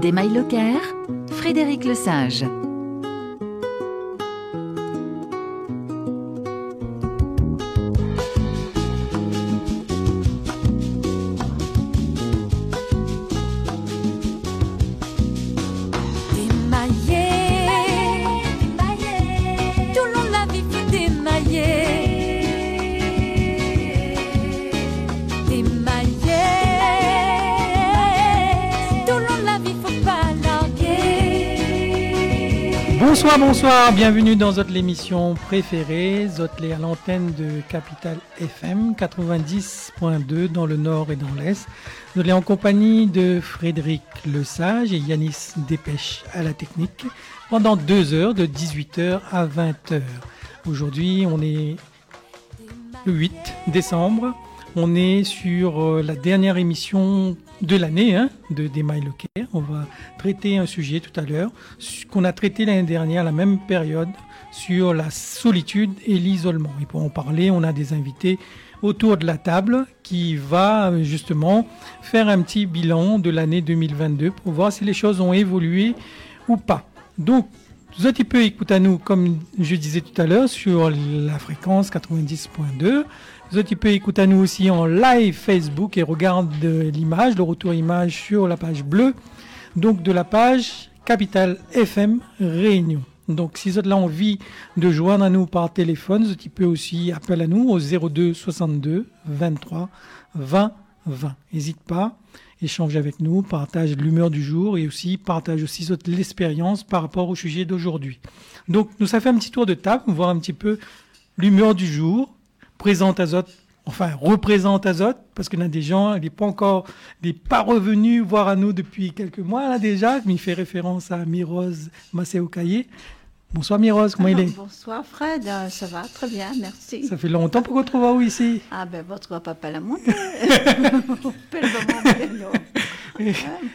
Des mailles Locaire, Frédéric Lesage. Bonsoir, bienvenue dans votre émission préférée, Zotlé à l'antenne de Capital FM 90.2 dans le nord et dans l'est. Sommes en compagnie de Frédéric Lesage et Yanis Dépêche à la technique pendant deux heures de 18h à 20h. Aujourd'hui, on est le 8 décembre. On est sur euh, la dernière émission de l'année hein, de Demain Locaire. On va traiter un sujet tout à l'heure qu'on a traité l'année dernière, la même période, sur la solitude et l'isolement. Et pour en parler, on a des invités autour de la table qui va justement faire un petit bilan de l'année 2022 pour voir si les choses ont évolué ou pas. Donc, vous êtes peu écoute à nous, comme je disais tout à l'heure, sur la fréquence 90.2. Tu peux écouter à nous aussi en live Facebook et regarde l'image, le retour image sur la page bleue, donc de la page Capital FM Réunion. Donc si vous avez envie de joindre à nous par téléphone, tu peux aussi appeler à nous au 02 62 23 20 20. N'hésite pas, échange avec nous, partage l'humeur du jour et aussi partage aussi l'expérience par rapport au sujet d'aujourd'hui. Donc nous ça fait un petit tour de table, voir un petit peu l'humeur du jour, présente Azote, enfin représente Azote, parce qu'il y a des gens, il n'est pas encore, il n'est pas revenu voir à nous depuis quelques mois là déjà, mais il fait référence à Mirose Macéocaillé. Bonsoir Mirose, comment il est? Bonsoir Fred, euh, ça va très bien, merci. Ça fait longtemps pour qu'on trouve où ici Ah ben votre papa la monte.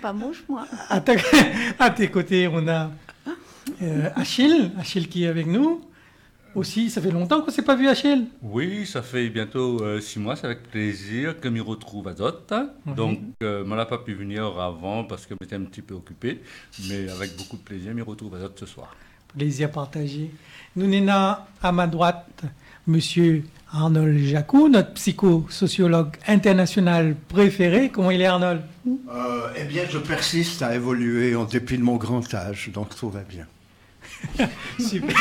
pas mouche moi. À, à, tes côtés, on a euh, Achille, Achille qui est avec nous aussi. Ça fait longtemps qu'on ne s'est pas vu, Achille Oui, ça fait bientôt euh, six mois. C'est avec plaisir que je me retrouve à Dot. Donc, euh, je n'ai pas pu venir avant parce que j'étais un petit peu occupé. Mais avec beaucoup de plaisir, je me retrouve à Dot ce soir. Plaisir partagé. Nous sommes à ma droite, monsieur Arnold Jacou, notre psychosociologue international préféré. Comment il est, Arnold? Euh, Eh bien, je persiste à évoluer en dépit de mon grand âge, donc tout va bien. Super.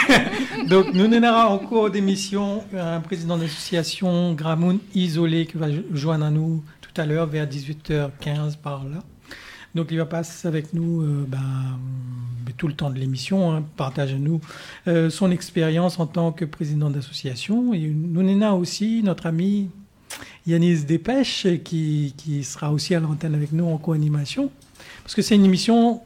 Donc, nous en cours d'émission un président d'association Gramoun isolé qui va joindre à nous tout à l'heure vers 18h15 par là. Donc, il va passer avec nous euh, ben, tout le temps de l'émission, hein, partage à nous euh, son expérience en tant que président d'association. Et nous n'avons aussi notre ami Yanis Dépêche qui, qui sera aussi à l'antenne avec nous en co-animation. Parce que c'est une émission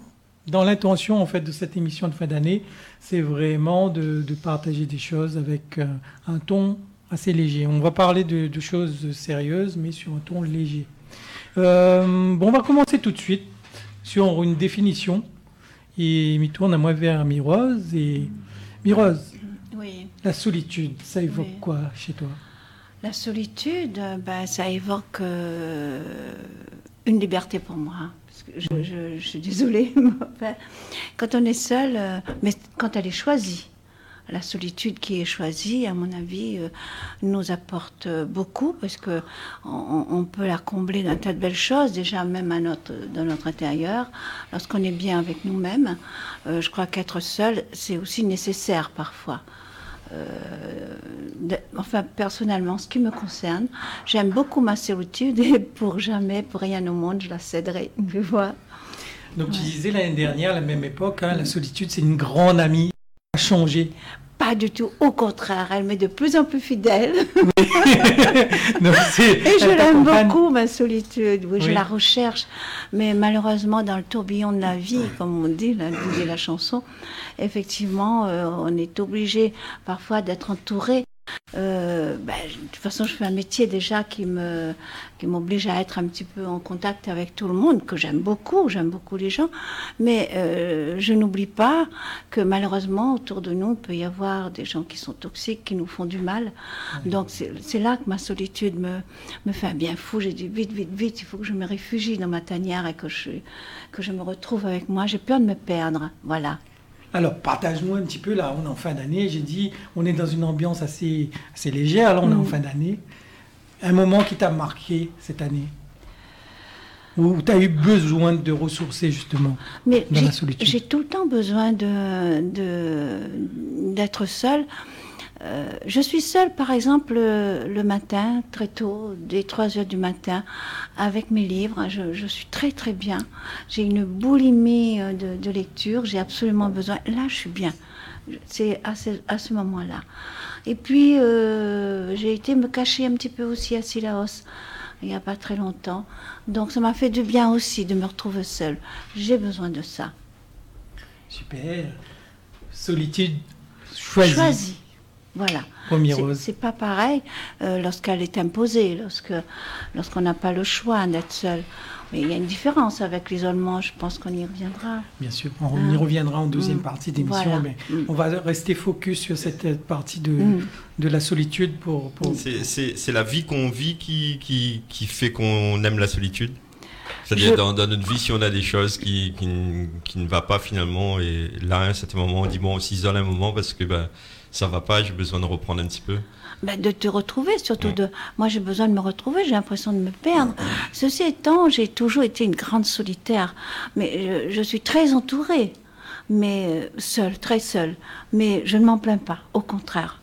dans l'intention en fait de cette émission de fin d'année, c'est vraiment de, partager des choses avec euh, un ton assez léger. On va parler de, choses sérieuses, mais sur un ton léger. Euh, bon, on va commencer tout de suite sur une définition. Et m'y tourne à moi vers Mirose. Et Mirose, oui. la solitude, ça évoque quoi chez toi? La solitude, ben, ça évoque euh, une liberté pour moi je, suis désolée, quand on est seul, euh, mais quand elle est choisie, la solitude qui est choisie, à mon avis, euh, nous apporte beaucoup parce que on, peut la combler d'un tas de belles choses, déjà même dans notre intérieur. Lorsqu'on est bien avec nous-mêmes, euh, je crois qu'être seul, c'est aussi nécessaire parfois. Euh, enfin, personnellement, ce qui me concerne, j'aime beaucoup ma solitude et pour jamais, pour rien au monde, je la céderai. Tu vois Donc, tu disais l'année dernière, à la même époque, hein, la solitude, c'est une grande amie à changer. Pas du tout, au contraire, elle m'est de plus en plus fidèle. et je l'aime beaucoup, ma solitude. Oui, je la recherche. Mais malheureusement, dans le tourbillon de la vie, comme on dit, la, dit la chanson, effectivement, euh, on est obligé parfois d'être entouré. Euh, ben, de toute façon, je fais un métier déjà qui me qui m'oblige à être un petit peu en contact avec tout le monde, que j'aime beaucoup, j'aime beaucoup les gens, mais euh, je n'oublie pas que malheureusement autour de nous il peut y avoir des gens qui sont toxiques, qui nous font du mal. Donc c'est là que ma solitude me me fait un bien fou. J'ai dit vite, vite, vite, il faut que je me réfugie dans ma tanière et que je que je me retrouve avec moi. J'ai peur de me perdre, voilà. Alors, partage-nous un petit peu, là, on est en fin d'année, j'ai dit, on est dans une ambiance assez, assez légère, là, on est en Mm. fin d'année. Un moment qui t'a marqué cette année? Où tu as eu besoin de ressourcer, justement Mais Dans j'ai- la solitude? j'ai tout le temps besoin de de- d'être seule. Euh, je suis seule, par exemple, le, le matin, très tôt, dès 3 heures du matin, avec mes livres. Je, je suis très, très bien. J'ai une boulimie euh, de, de lecture. J'ai absolument besoin. Là, je suis bien. C'est à ce, à ce moment-là. Et puis, euh, j'ai été me cacher un petit peu aussi à Sillaos il n'y a pas très longtemps. Donc, ça m'a fait du bien aussi de me retrouver seule. J'ai besoin de ça. Super. Solitude choisie. Choisie. Voilà. Premier C'est- rose. C'est pas pareil euh, lorsqu'elle est imposée, lorsque lorsqu'on n'a pas le choix d'être seul. Mais il y a une différence avec l'isolement. Je pense qu'on y reviendra. Bien sûr, on y reviendra en deuxième Mm. partie d'émission, Voilà. mais Mm. on va rester focus sur cette euh, partie de, Mm. de la solitude pour... pour... C'est- C'est c'est la vie qu'on vit qui, qui, qui fait qu'on aime la solitude? C'est-à-dire Je- dans, dans notre vie, si on a des choses qui, qui, ne- qui ne va pas finalement, et là, à un certain moment, on dit bon, on s'isole un moment parce que ben, ça va pas, j'ai besoin de reprendre un petit peu. Ben, de te retrouver, surtout de. Moi, j'ai besoin de me retrouver. J'ai l'impression de me perdre. Ceci étant, j'ai toujours été une grande solitaire, mais je, je suis très entourée, mais euh, seule, très seule. Mais je ne m'en plains pas. Au contraire.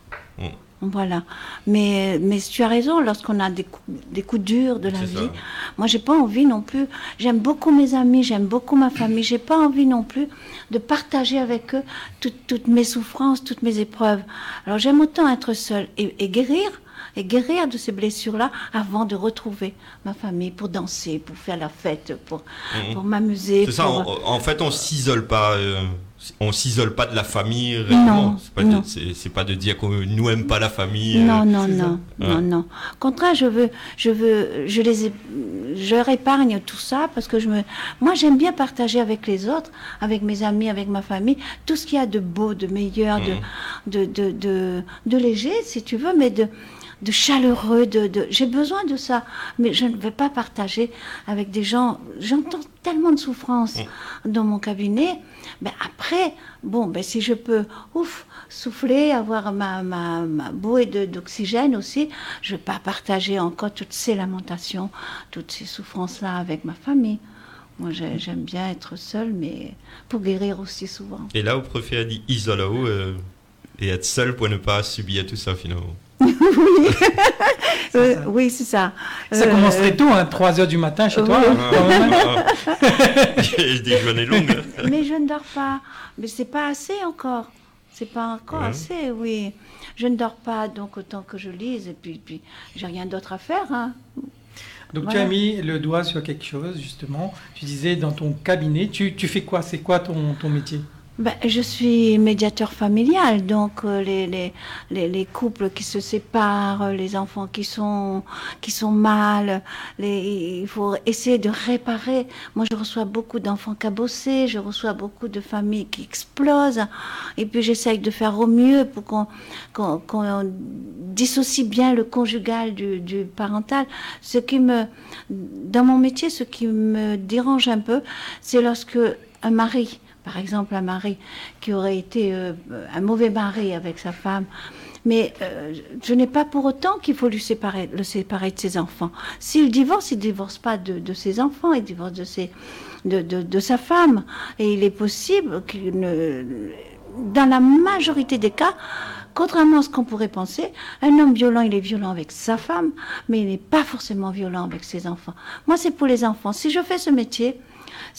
Voilà. Mais, mais tu as raison, lorsqu'on a des coups, des coups durs de la vie, ça. moi, j'ai pas envie non plus. J'aime beaucoup mes amis, j'aime beaucoup ma famille. J'ai pas envie non plus de partager avec eux toutes, toutes mes souffrances, toutes mes épreuves. Alors, j'aime autant être seule et, et guérir, et guérir de ces blessures-là avant de retrouver ma famille pour danser, pour faire la fête, pour, Mhm. pour m'amuser. C'est ça, pour- en fait, on s'isole pas. euh, on s'isole pas de la famille réellement. Non, C'est pas, non. de- c'est- c'est pas de dire qu'on nous aime pas la famille. euh, Non, non, non, Ouais. non, non. Au contraire, je veux, je veux, je les, ai- je leur épargne tout ça parce que je me, moi, j'aime bien partager avec les autres, avec mes amis, avec ma famille, tout ce qu'il y a de beau, de meilleur, de, de, de, de, de léger, si tu veux, mais de, de chaleureux, de, de, j'ai besoin de ça, mais je ne vais pas partager avec des gens. J'entends tellement de souffrance dans mon cabinet. Ben après, bon, ben si je peux, ouf, souffler, avoir ma, ma, ma bouée d'oxygène aussi, je ne vais pas partager encore toutes ces lamentations, toutes ces souffrances-là avec ma famille. Moi, j'ai- j'aime bien être seule, mais pour guérir aussi souvent. Et là, vous préférez dire isolo euh, et être seul pour ne pas subir tout ça finalement. Euh, ça. oui, c'est ça. Ça Euh, commence très tôt, hein, 3 heures du matin chez toi. oui. hein, hein. Des journées longues. hein. Mais je ne dors pas. Mais c'est pas assez encore. C'est pas encore Ouais. assez, oui. Je ne dors pas, donc autant que je lise. Et puis, puis j'ai rien d'autre à faire. Hein. Donc tu as mis le doigt sur quelque chose, justement. Tu disais dans ton cabinet, tu, tu fais quoi? C'est quoi ton, ton métier? Ben, je suis médiateur familial, donc euh, les, les, les, les couples qui se séparent, euh, les enfants qui sont, qui sont mal, les, il faut essayer de réparer. Moi, je reçois beaucoup d'enfants cabossés, je reçois beaucoup de familles qui explosent, et puis j'essaye de faire au mieux pour qu'on qu'on qu'on dissocie bien le conjugal du, du parental. Ce qui me, dans mon métier, ce qui me dérange un peu, c'est lorsque un mari par exemple un mari qui aurait été euh, un mauvais mari avec sa femme. Mais euh, je n'ai pas pour autant qu'il faut lui séparer, le séparer de ses enfants. S'il divorce, il ne divorce pas de, ses enfants, il divorce de, ses, de, de, sa femme. Et il est possible qu'il. Dans la majorité des cas, contrairement à ce qu'on pourrait penser, un homme violent, il est violent avec sa femme, mais il n'est pas forcément violent avec ses enfants. Moi, c'est pour les enfants. Si je fais ce métier,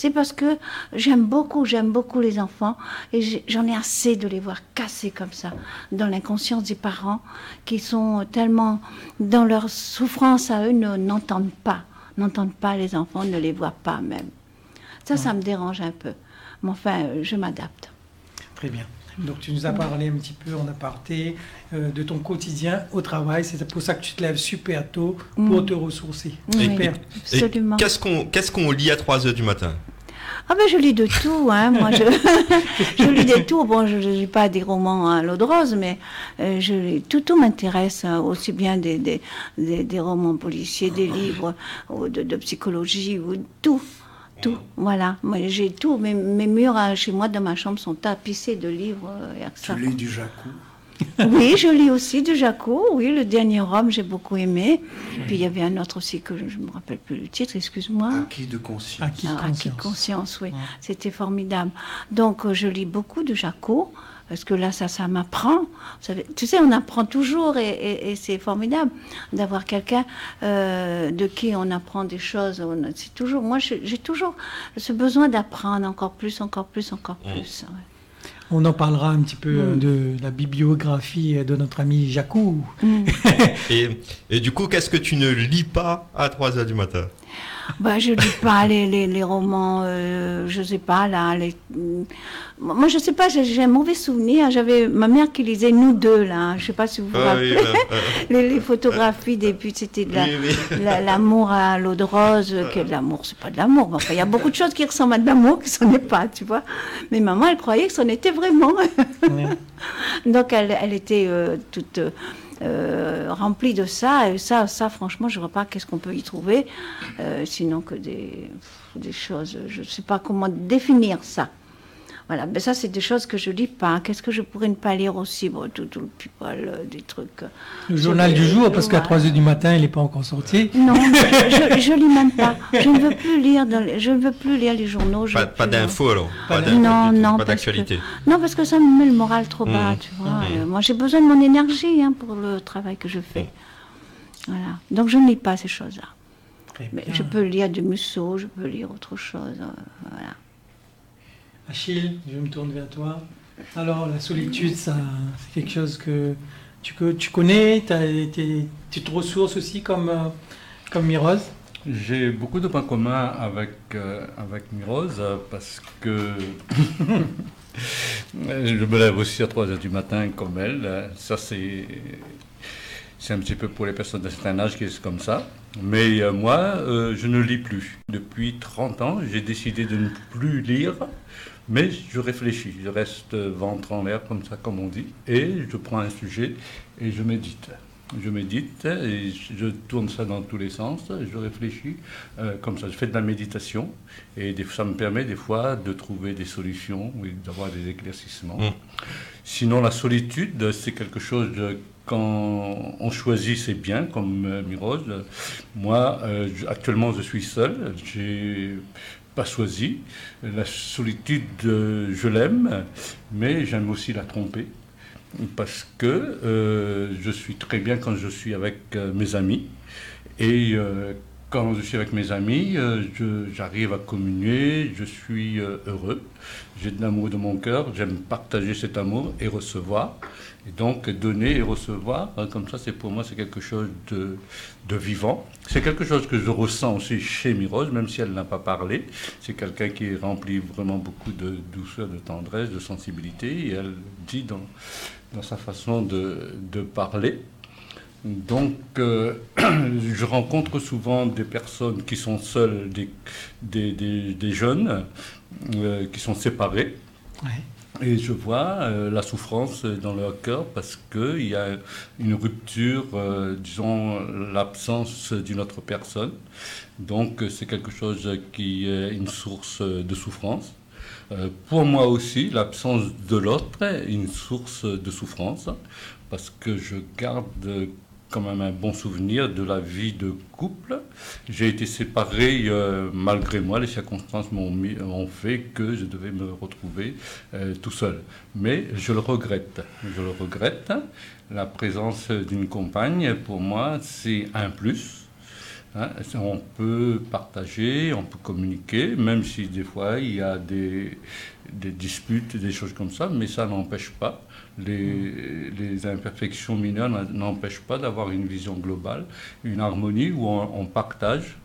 c'est parce que j'aime beaucoup, j'aime beaucoup les enfants et j'en ai assez de les voir cassés comme ça dans l'inconscience des parents qui sont tellement dans leur souffrance à eux ne- n'entendent pas, n'entendent pas les enfants, ne les voient pas même. Ça, ça me dérange un peu. Mais enfin, je m'adapte. Très bien. Donc tu nous as parlé un petit peu en aparté euh, de ton quotidien au travail. C'est pour ça que tu te lèves super tôt pour Mm. te ressourcer. Oui, Super. Absolument. qu'est-ce qu'on qu'est-ce qu'on lit à 3 heures du matin? Ah ben je lis de tout, hein. Moi je, je lis de tout. Bon, je ne lis pas des romans à l'eau de rose, mais euh, je lis- tout, tout m'intéresse, hein, aussi bien des, des, des, des romans policiers, des livres ou de, de psychologie ou tout. Tout, voilà. Moi, j'ai tout. Mes, mes murs hein, chez moi, dans ma chambre, sont tapissés de livres. euh, que Tu lis du Jacou Oui, je lis aussi du Jaco. Oui, le dernier homme, j'ai beaucoup aimé. Puis il y avait un autre aussi que je ne me rappelle plus le titre, excuse-moi. Acquis de conscience. Acquis de Ah, Acquis de conscience. conscience, oui. C'était formidable. Donc, euh, je lis beaucoup de Jaco, parce que là, ça, ça m'apprend. Tu sais, on apprend toujours, et, et- et c'est formidable d'avoir quelqu'un euh, de qui on apprend des choses. On- C'est toujours, moi, j'ai toujours ce besoin d'apprendre encore plus, encore plus, encore plus. ouais. On en parlera un petit peu euh, Mm. de la bibliographie euh, de notre ami Jacou. Mm. et, et du coup, qu'est-ce que tu ne lis pas à 3 heures du matin? Bah, je lis pas les, les, les romans, euh, je sais pas, là. Les... Moi, je sais pas, j'ai un mauvais souvenir. J'avais ma mère qui lisait Nous deux, là. Je sais pas si vous vous Ah rappelez. oui, bah, euh, les, les photographies des buts, c'était de la- oui, oui. la- l'amour à l'eau de rose. Que de l'amour, c'est pas de l'amour. Enfin, il y a beaucoup de choses qui ressemblent à de l'amour qui s'en est pas, tu vois. Mais maman, elle croyait que c'en était vraiment. Donc, elle, elle était euh, toute euh, remplie de ça. Et ça, ça franchement, je vois pas qu'est-ce qu'on peut y trouver, euh, sinon que des, des choses. Je ne sais pas comment définir ça. Voilà, mais ça, c'est des choses que je lis pas. Qu'est-ce que je pourrais ne pas lire aussi? Bon, tout, tout le people, euh, des trucs. euh, Le journal du jour, parce qu'à 3 heures du matin, il n'est pas encore sorti. Non, je, je, je lis même pas. Je ne veux plus lire, dans les- je ne veux plus lire les journaux. je Pas, pas d'infos alors Pas Non, non, Pas d'actualité. Non, parce que ça me met le moral trop bas, Mmh. tu vois. Mmh. Euh, moi, j'ai besoin de mon énergie hein, pour le travail que je fais. Voilà. Donc, je ne lis pas ces choses-là. Très Mais je peux lire du Musso, je peux lire autre chose. euh, voilà. Achille, je me tourne vers toi. Alors, la solitude, c'est quelque chose que tu, tu connais, tu te ressources aussi comme, euh, comme Mirose? J'ai beaucoup de points communs avec, euh, avec Mirose parce que je me lève aussi à 3 heures du matin comme elle. Ça, c'est, c'est un petit peu pour les personnes d'un certain âge qui est comme ça. Mais euh, moi, euh, je ne lis plus. Depuis 30 ans, j'ai décidé de ne plus lire. Mais je réfléchis, je reste ventre en l'air, comme ça, comme on dit, et je prends un sujet et je médite. Je médite et je tourne ça dans tous les sens, je réfléchis euh, comme ça, je fais de la méditation et des- ça me permet des fois de trouver des solutions et d'avoir des éclaircissements. Mm. Sinon, la solitude, c'est quelque chose de- quand on choisit, c'est bien, comme euh, Mirose. Moi, euh, je- actuellement, je suis seul, j'ai choisi. La solitude, euh, je l'aime, mais j'aime aussi la tromper parce que euh, je suis très bien quand je suis avec euh, mes amis. Et quand je suis avec mes amis, j'arrive à communier, je suis heureux. J'ai de l'amour de mon cœur, j'aime partager cet amour et recevoir. Et donc donner et recevoir, hein, comme ça, c'est pour moi, c'est quelque chose de, vivant. C'est quelque chose que je ressens aussi chez Mirose, même si elle n'a pas parlé. C'est quelqu'un qui est rempli vraiment beaucoup de douceur, de tendresse, de sensibilité. Et elle dit dans, sa façon de, parler. Donc, euh, je rencontre souvent des personnes qui sont seules, des, jeunes euh, qui sont séparés. Et je vois euh, la souffrance dans leur cœur parce qu'il y a une rupture, euh, disons, l'absence d'une autre personne. Donc, euh, c'est quelque chose qui est une source de souffrance. Pour moi aussi, l'absence de l'autre est une source de souffrance parce que je garde quand même un bon souvenir de la vie de couple. J'ai été séparé euh, malgré moi, les circonstances m'ont fait que je devais me retrouver euh, tout seul. Mais je le regrette. Je le regrette. La présence d'une compagne, pour moi, c'est un plus. Hein, on peut partager, on peut communiquer, même si des fois il y a des disputes, des choses comme ça, mais ça n'empêche pas, les, les imperfections mineures n'empêchent pas d'avoir une vision globale, une harmonie où on, on partage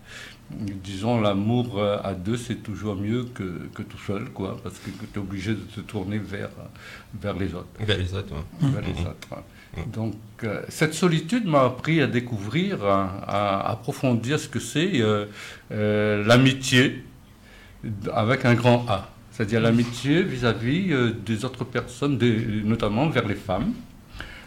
disons, l'amour euh, à deux, c'est toujours mieux que, que tout seul, quoi, parce que tu es obligé de te tourner vers, vers les autres. Vers les autres, ouais. Vers les autres, ouais. Donc, euh, cette solitude m'a appris à découvrir, à, à approfondir ce que c'est euh, euh, l'amitié avec un grand A. C'est-à-dire l'amitié vis-à-vis euh, des autres personnes, des- notamment vers les femmes.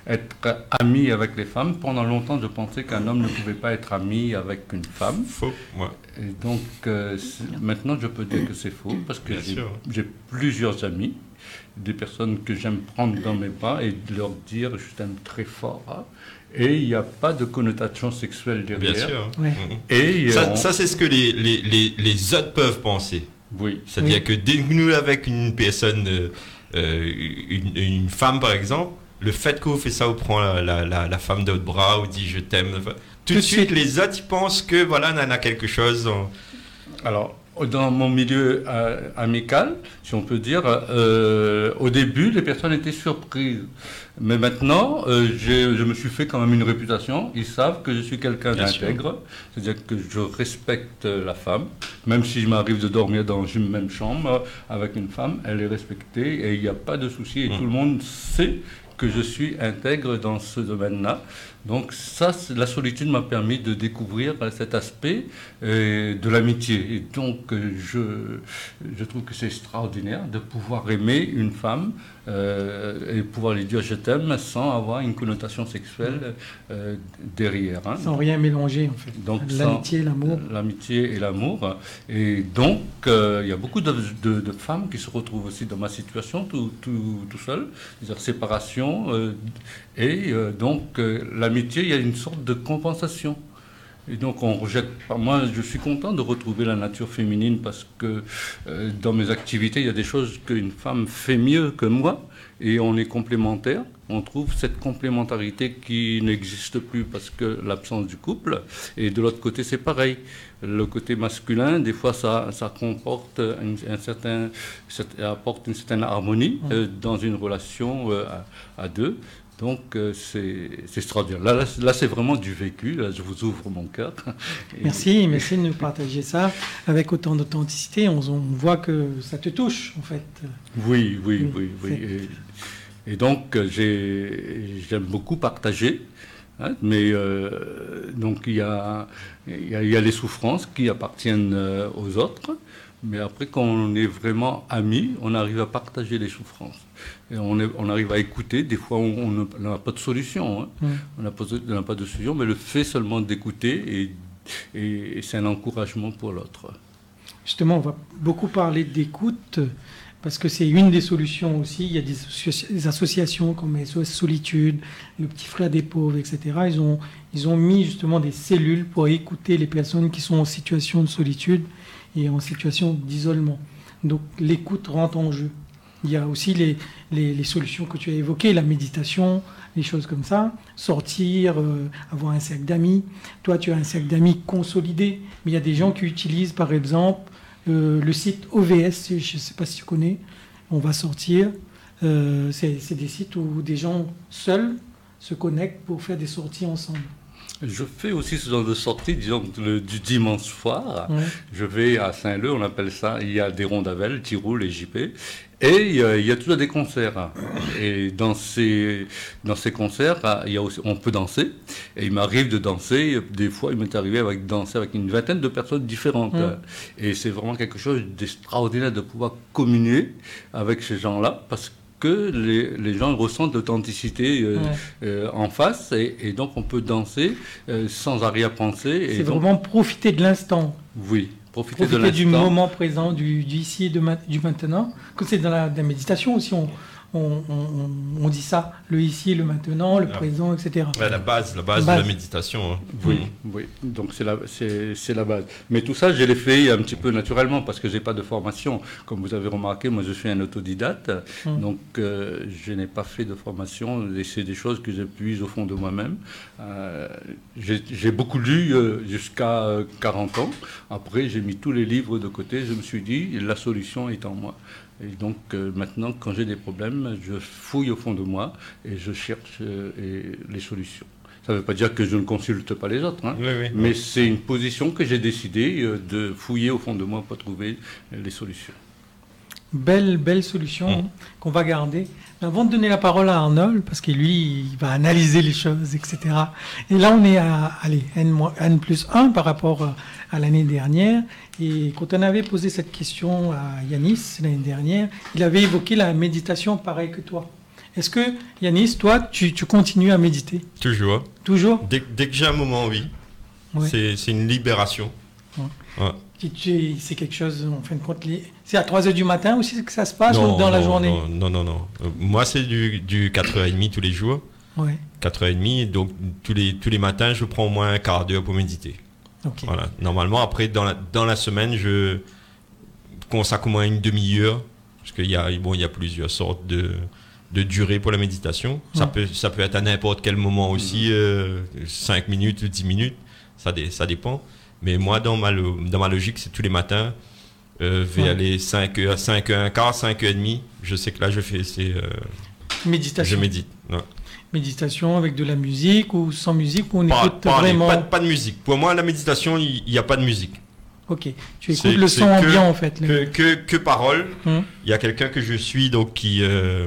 Être ami avec les femmes. Pendant longtemps, je pensais qu'un homme ne pouvait pas être ami avec une femme. Faux, ouais. Et donc, euh, maintenant, je peux dire que c'est faux, parce que j'ai plusieurs amis, des personnes que j'aime prendre dans mes bras et de leur dire je t'aime très fort. hein. Et il n'y a pas de connotation sexuelle derrière. Bien sûr. Ouais. Et euh, Ça, on- ça, c'est ce que les, les, les, les autres peuvent penser. Oui, C'est-à-dire Oui. que dès que nous, avec une personne, euh, euh, une, une femme par exemple, le fait qu'on fait ça, on prend la, la, la, la femme de votre bras, ou dit je t'aime, tout, de suite, les autres, ils pensent que voilà, on a quelque chose. en- Alors, dans mon milieu euh, amical, si on peut dire, euh, au début, les personnes étaient surprises. Mais maintenant, euh, j'ai- je me suis fait quand même une réputation. Ils savent que je suis quelqu'un d'intègre. C'est-à-dire que je respecte la femme. Même si je m'arrive de dormir dans une même chambre avec une femme, elle est respectée et il n'y a pas de souci. Et Mm. tout le monde sait que je suis intègre dans ce domaine-là. Donc ça, la solitude m'a permis de découvrir euh, cet aspect euh, de l'amitié. Et donc euh, je, je trouve que c'est extraordinaire de pouvoir aimer une femme euh, et pouvoir lui dire je t'aime sans avoir une connotation sexuelle euh, derrière. hein. Sans rien mélanger, en fait. Donc, L'amitié, l'amour. L'amitié et l'amour. Et donc, euh, il y a beaucoup de, de- de femmes qui se retrouvent aussi dans ma situation, tout, tout, tout seul, c'est-à-dire séparation. et donc, l'amitié, il y a une sorte de compensation. Et donc, on rejette pas. Moi, je suis content de retrouver la nature féminine parce que euh, dans mes activités, il y a des choses qu'une femme fait mieux que moi et on est complémentaires. On trouve cette complémentarité qui n'existe plus parce que l'absence du couple. Et de l'autre côté, c'est pareil. Le côté masculin, des fois, ça, ça comporte un, un certain, ça apporte une certaine harmonie euh, dans une relation euh, à, à deux. Donc, euh, c'est extraordinaire. Là, là, c'est- là, c'est vraiment du vécu. Là, je vous ouvre mon cœur. Et- Merci, merci de nous partager ça avec autant d'authenticité. On, on voit que ça te touche, en fait. Oui, oui, Oui, oui, Et, et donc, euh, j'ai- j'aime beaucoup partager. hein, mais euh, donc, il y a, il y, a, il y a les souffrances qui appartiennent euh, aux autres. Mais après, quand on est vraiment amis, on arrive à partager les souffrances. Et on, est- on arrive à écouter. Des fois, on n'a pas de solution. hein. Mm. On n'a pas, de- pas solution, mais le fait seulement d'écouter, et, et- et c'est un encouragement pour l'autre. Justement, on va beaucoup parler d'écoute parce que c'est une des solutions aussi. Il y a des associations comme SOS Solitude, le Petit Frère des Pauvres, etc. Ils ont, ils ont mis justement des cellules pour écouter les personnes qui sont en situation de solitude et en situation d'isolement. Donc l'écoute rentre en jeu. Il y a aussi les, les, les solutions que tu as évoquées, la méditation, les choses comme ça, sortir, euh, avoir un cercle d'amis. Toi, tu as un cercle d'amis consolidé, mais il y a des gens qui utilisent, par exemple, euh, le site OVS, je ne sais pas si tu connais, on va sortir. Euh, c'est des sites où des gens seuls se connectent pour faire des sorties ensemble. Je fais aussi ce genre de sortie, disons, le- du dimanche soir. Ouais. Je vais à Saint-Leu, on appelle ça, il y a des rondavel, Tiroul et JP, et il y a, il y a toujours des concerts. Et dans ces, dans ces concerts, il y a aussi, on peut danser, et il m'arrive de danser, des fois il m'est arrivé avec danser avec une vingtaine de personnes différentes. Mm. Et c'est vraiment quelque chose d'extraordinaire de pouvoir communier avec ces gens-là, parce que les, les gens ressentent l'authenticité euh, Ouais. euh, en face, et, et donc on peut danser euh, sans arrière-pensée. C'est donc- vraiment profiter de l'instant, oui, profiter, de du moment présent, du, du ici et de du maintenant. Que c'est dans la, dans la méditation aussi, on, on, on- on dit ça, le ici le maintenant, le Ah. présent, etc. Ouais, la base, la base, Base. de la méditation. hein. Oui, oui. Donc c'est la, c'est, c'est la base. Mais tout ça, je l'ai fait un petit peu naturellement parce que j'ai pas de formation. Comme vous avez remarqué, moi je suis un autodidacte, Mm. donc euh, je n'ai pas fait de formation. Et c'est des choses que j'épuise au fond de moi-même. Euh, j'ai, beaucoup lu euh, jusqu'à euh, 40 ans. Après, j'ai mis tous les livres de côté. Je me suis dit, la solution est en moi. Et donc euh, maintenant, quand j'ai des problèmes, je fouille au fond de moi et je cherche euh, et les solutions. Ça ne veut pas dire que je ne consulte pas les autres, hein. Oui, oui. mais c'est une position que j'ai décidé euh, de fouiller au fond de moi pour trouver les solutions. Belle, belle solution hein, qu'on va garder. Mais Avant de donner la parole à Arnold, parce que lui, il va analyser les choses, etc. Et là, on est à allez, N, N plus 1 par rapport euh, à l'année dernière. Et quand on avait posé cette question à Yanis l'année dernière, il avait évoqué la méditation pareil que toi. Est-ce que, Yanis, toi, tu, tu continues à méditer? Toujours. Toujours? Dès, dès que j'ai un moment, oui. Ouais. C'est une libération. C'est quelque chose, en fin de compte, c'est à 3 heures du matin aussi que ça se passe Non, ou dans la journée? Non, non, non. non. Euh, Moi, c'est du, du 4h30 tous les jours. Ouais, 4h30, donc tous les, tous les matins, je prends au moins un quart d'heure pour méditer. ok. Voilà. Normalement, après, dans la, dans la semaine, je consacre au moins une demi-heure, parce qu'il y a, bon, il y a plusieurs sortes de, de durée pour la méditation. Ça, peut, ça peut être à n'importe quel moment aussi, 5 minutes ou 10 minutes, ça, dé- ça dépend. Mais moi, dans ma, lo- dans ma logique, c'est tous les matins, euh, vers Ouais. les 5 heures, 5 heures, un quart, 5 heures et demie, je sais que là, je fais, c'est, euh, je Méditation. médite. Ouais. Méditation avec de la musique ou sans musique ou on Pas, écoute pas- vraiment. pas, pas de musique. Pour moi, la méditation, il n'y a pas de musique. Ok. Tu écoutes le son que- ambiant en fait. le- que, que, que parole. Hum. Il y a quelqu'un que je suis, donc qui, euh,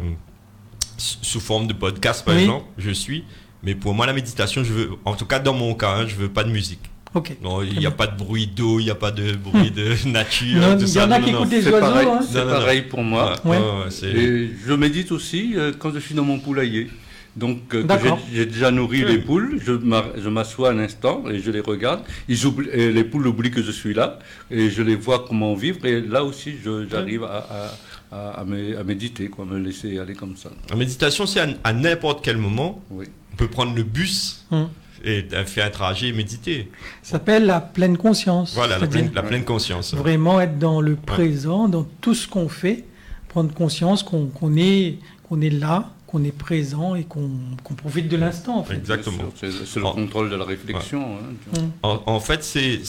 sous forme de podcast par Oui. exemple, je suis. Mais pour moi, la méditation, je veux, en tout cas dans mon cas, hein, je veux pas de musique. Ok. Non, il n'y a pas de bruit d'eau, il n'y a pas de bruit de nature. Non, il y ça. en a Non, qui non, écoutent C'est oiseaux. pareil, hein. c'est pareil pour moi. Ouais, Ouais. ouais, ouais, c'est- Et je médite aussi euh, quand je suis dans mon poulailler. Donc, euh, j'ai déjà nourri Oui. les poules, je m'a- je m'assois un instant et je les regarde. Ils oublient, et les poules oublient que je suis là et je les vois comment vivre. Et là aussi, je- j'arrive à, à, à- à mé- à méditer, quoi, me laisser aller comme ça. La méditation, c'est à, à n'importe quel moment. Oui. On peut prendre le bus Hum. Et faire un trajet et méditer. Ça s'appelle la pleine conscience. Voilà, la pleine, la pleine conscience. Vraiment être dans le présent, dans tout ce qu'on fait, prendre conscience qu'on qu'on est, qu'on est là, qu'on est présent et qu'on qu'on profite de l'instant en fait. Exactement. C'est le En- contrôle de la réflexion. hein. Hum. En, en fait, c'est,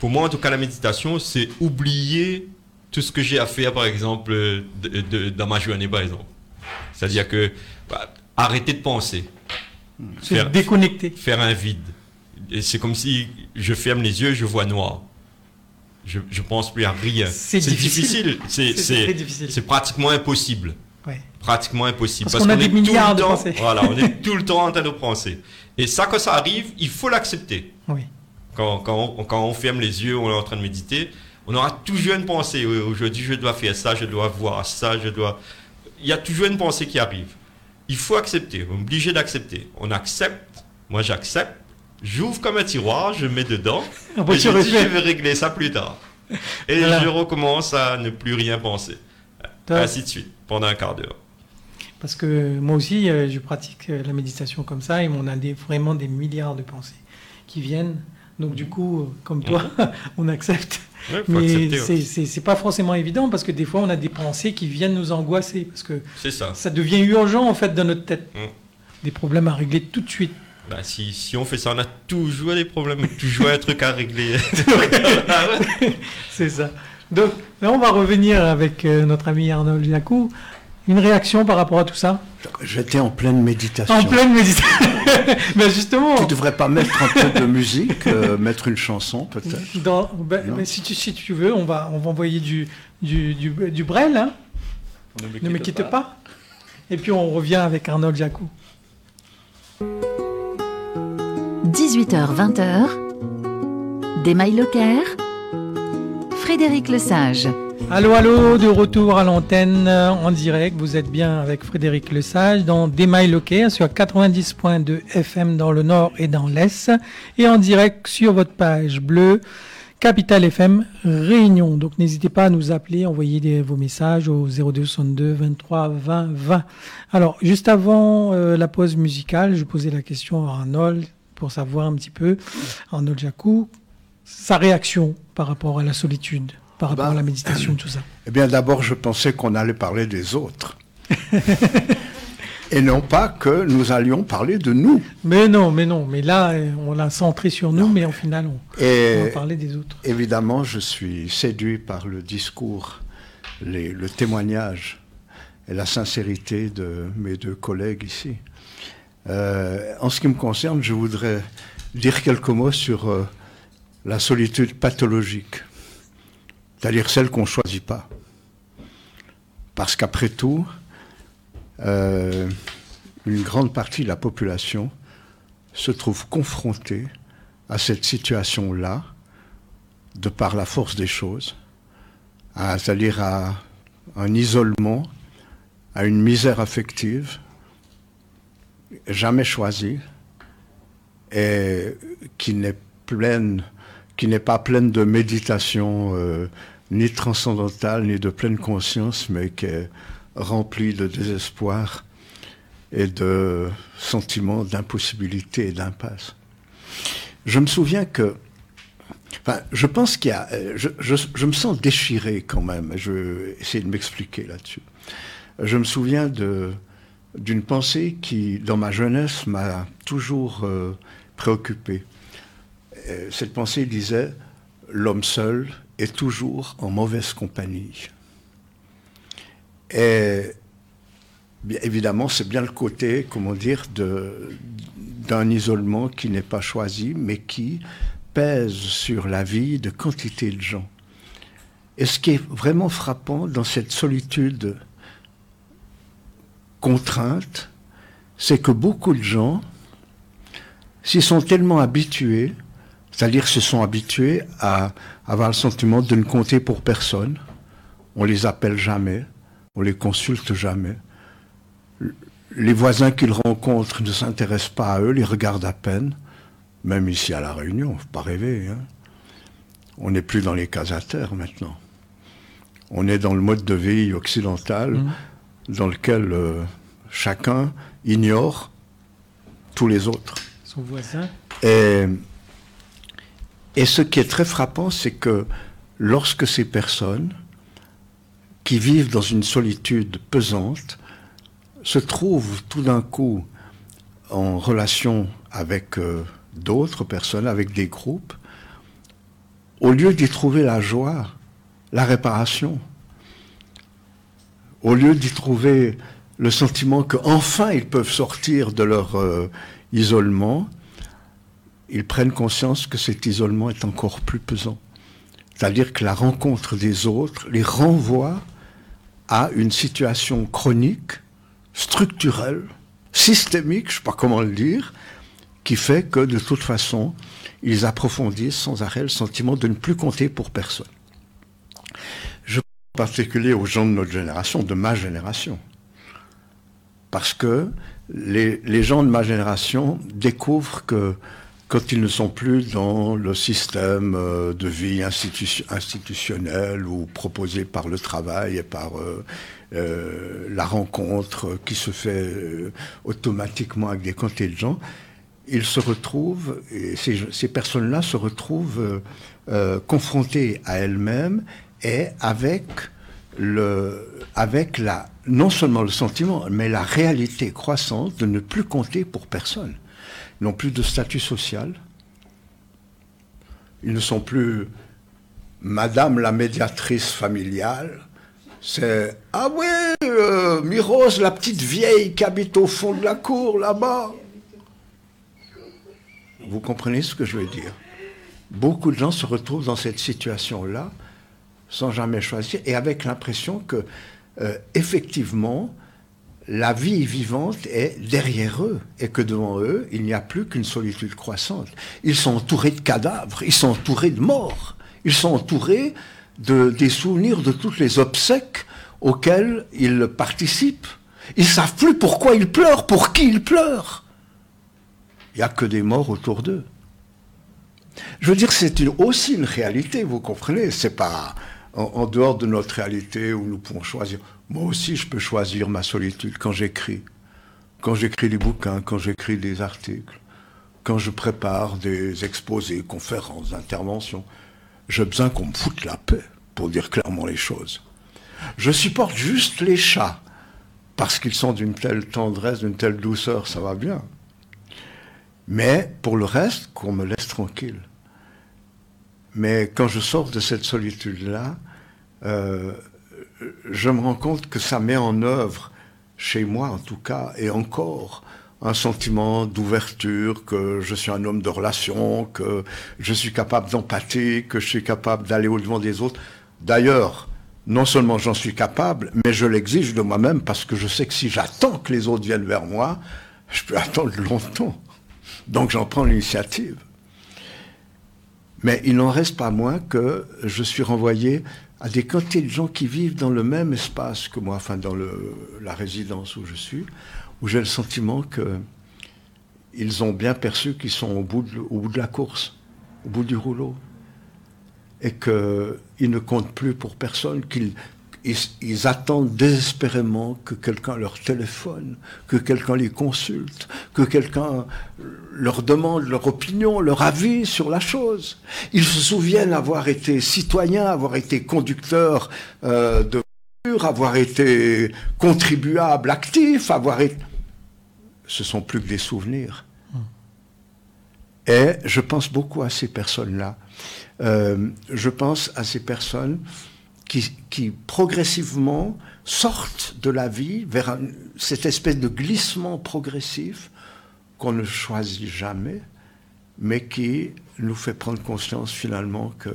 pour moi, en tout cas, la méditation, c'est oublier tout ce que j'ai à faire, par exemple, de- de- dans ma journée, par exemple. C'est-à-dire que bah, arrêter de penser, C'est faire, déconnecté. faire un vide. Et c'est comme si je ferme les yeux, je vois noir. Je, je pense plus à rien. C'est difficile. C'est, pratiquement impossible. Ouais. Pratiquement impossible. Parce qu'on a des est tout le milliards de temps- pensées. Voilà, on est tout le temps en train de penser. Et ça, quand ça arrive, il faut l'accepter. Oui. Quand, quand, on, quand on ferme les yeux, on est en train de méditer, on aura toujours une pensée. Aujourd'hui, je dois faire ça, je dois voir ça, je dois. Il y a toujours une pensée qui arrive. Il faut accepter, on est obligé d'accepter. On accepte, moi j'accepte, j'ouvre comme un tiroir, je mets dedans, et je dis, je vais régler ça plus tard. Et Voilà. je recommence à ne plus rien penser. Top. Ainsi de suite, pendant un quart d'heure. Parce que moi aussi, euh, je pratique euh, la méditation comme ça et on a des, vraiment des milliards de pensées qui viennent. Donc du coup, euh, comme toi, on accepte. Ouais, Mais ouais. c'est- pas forcément évident parce que des fois, on a des pensées qui viennent nous angoisser parce que C'est ça. ça devient urgent en fait dans notre tête. Mm. Des problèmes à régler tout de suite. Bah, si, si on fait ça, on a toujours des problèmes, toujours un truc à régler. C'est ça. Donc là, on va revenir avec euh, notre ami Arnold Jacou. Une réaction par rapport à tout ça? J'étais en pleine méditation. En pleine méditation. Mais justement, Tu devrais pas mettre un peu de musique, euh, mettre une chanson peut-être. dans- ben, Non. mais si, tu, si tu veux, on va, on va envoyer du, du, du, du Brel. hein. Ne me quitte pas. Et puis on revient avec Arnold Jacou. 18h-20h, des Locker, Frédéric Lesage. Allô, allô, de retour à l'antenne euh, en direct. Vous êtes bien avec Frédéric Lesage dans Démail Locker sur 90.2 FM dans le nord et dans l'est et en direct sur votre page bleue Capital FM Réunion. Donc n'hésitez pas à nous appeler, envoyer des- vos messages au 0262 23 20 20. Alors juste avant euh, la pause musicale, je posais la question à Arnold pour savoir un petit peu, Arnold Jacou, sa réaction par rapport à la solitude, par rapport Bah, à la méditation, tout ça. Eh bien, d'abord, je pensais qu'on allait parler des autres. Et non pas que nous allions parler de nous. Mais non, mais non, mais là, on l'a centré sur nous, mais au final, on, on va Et parler des autres. évidemment, je suis séduit par le discours, les- le témoignage et la sincérité de mes deux collègues ici. Euh, en ce qui me concerne, je voudrais dire quelques mots sur euh, la solitude pathologique, c'est-à-dire celle qu'on ne choisit pas. Parce qu'après tout, euh, une grande partie de la population se trouve confrontée à cette situation-là, de par la force des choses, c'est-à-dire à un isolement, à une misère affective, jamais choisie, et qui n'est pleine, qui n'est pas pleine de méditation, euh, ni transcendantale, ni de pleine conscience, mais qui est remplie de désespoir et de sentiments d'impossibilité et d'impasse. Je me souviens que, enfin, je pense qu'il y a, je, je, me sens déchiré quand même. Je vais essayer de m'expliquer là-dessus. Je me souviens de d'une pensée qui, dans ma jeunesse, m'a toujours euh, préoccupé. Euh, cette pensée disait l'homme seul est toujours en mauvaise compagnie. Et bien évidemment, c'est bien le côté, comment dire, d'un isolement qui n'est pas choisi, mais qui pèse sur la vie de quantité de gens. Et ce qui est vraiment frappant dans cette solitude contrainte, c'est que beaucoup de gens s'y sont tellement habitués, c'est-à-dire se sont habitués à avoir le sentiment de ne compter pour personne. On les appelle jamais, on les consulte jamais. Les voisins qu'ils rencontrent ne s'intéressent pas à eux, les regardent à peine, même ici à La Réunion, faut pas rêver. Hein. On n'est plus dans les cases à terre maintenant. On est dans le mode de vie occidental. Mmh dans lequel euh, chacun ignore tous les autres. Son voisin. Et, et ce qui est très frappant, c'est que lorsque ces personnes qui vivent dans une solitude pesante se trouvent tout d'un coup en relation avec euh, d'autres personnes, avec des groupes, au lieu d'y trouver la joie, la réparation, au lieu d'y trouver le sentiment qu'enfin ils peuvent sortir de leur euh, isolement, ils prennent conscience que cet isolement est encore plus pesant. C'est-à-dire que la rencontre des autres les renvoie à une situation chronique, structurelle, systémique, je ne sais pas comment le dire, qui fait que de toute façon, ils approfondissent sans arrêt le sentiment de ne plus compter pour personne particulier aux gens de notre génération, de ma génération. Parce que les, gens de ma génération découvrent que quand ils ne sont plus dans le système euh, de vie institutionnel ou proposé par le travail et par euh, euh, la rencontre qui se fait automatiquement avec des quantités de gens, ils se retrouvent, et ces, ces personnes-là se retrouvent confrontées à elles-mêmes et avec, le, avec la, non seulement le sentiment, mais la réalité croissante de ne plus compter pour personne. N'ont plus de statut social. Ils ne sont plus Madame la médiatrice familiale. C'est Ah oui, euh, la petite vieille qui habite au fond de la cour là-bas. Vous comprenez ce que je veux dire? Beaucoup de gens se retrouvent dans cette situation-là sans jamais choisir, et avec l'impression que, euh, effectivement, la vie vivante est derrière eux, et que devant eux, il n'y a plus qu'une solitude croissante. Ils sont entourés de cadavres, ils sont entourés de morts, ils sont entourés de, des souvenirs de toutes les obsèques auxquelles ils participent. Ils savent plus pourquoi ils pleurent, pour qui ils pleurent. Il n'y a que des morts autour d'eux. Je veux dire, c'est aussi une réalité, vous comprenez. C'est pas en, dehors de notre réalité où nous pouvons choisir. Moi aussi, je peux choisir ma solitude quand j'écris. Quand j'écris des bouquins, quand j'écris des articles, quand je prépare des exposés, conférences, interventions. J'ai besoin qu'on me foute la paix, pour dire clairement les choses. Je supporte juste les chats, parce qu'ils sont d'une telle tendresse, d'une telle douceur, ça va bien. Mais pour le reste, qu'on me laisse tranquille. Mais quand je sors de cette solitude-là, euh, je me rends compte que ça met en œuvre, chez moi en tout cas, et encore, un sentiment d'ouverture, que je suis un homme de relation, que je suis capable d'empathie, que je suis capable d'aller au-devant des autres. D'ailleurs, non seulement j'en suis capable, mais je l'exige de moi-même parce que je sais que si j'attends que les autres viennent vers moi, je peux attendre longtemps. Donc j'en prends l'initiative. Mais il n'en reste pas moins que je suis renvoyé à des quantités de gens qui vivent dans le même espace que moi, enfin dans la résidence où je suis, où j'ai le sentiment qu'ils ont bien perçu qu'ils sont au bout, de, au bout de la course, au bout du rouleau, et qu'ils ne comptent plus pour personne, qu'ils ils, attendent désespérément que quelqu'un leur téléphone, que quelqu'un les consulte, que quelqu'un leur demande leur opinion, leur avis sur la chose. Ils se souviennent avoir été citoyens, avoir été conducteurs euh, de voiture, avoir été contribuables actifs, avoir été ce sont plus que des souvenirs. Et je pense beaucoup à ces personnes-là. Euh, je pense à ces personnes qui, progressivement sortent de la vie vers cette espèce de glissement progressif qu'on ne choisit jamais, mais qui nous fait prendre conscience finalement que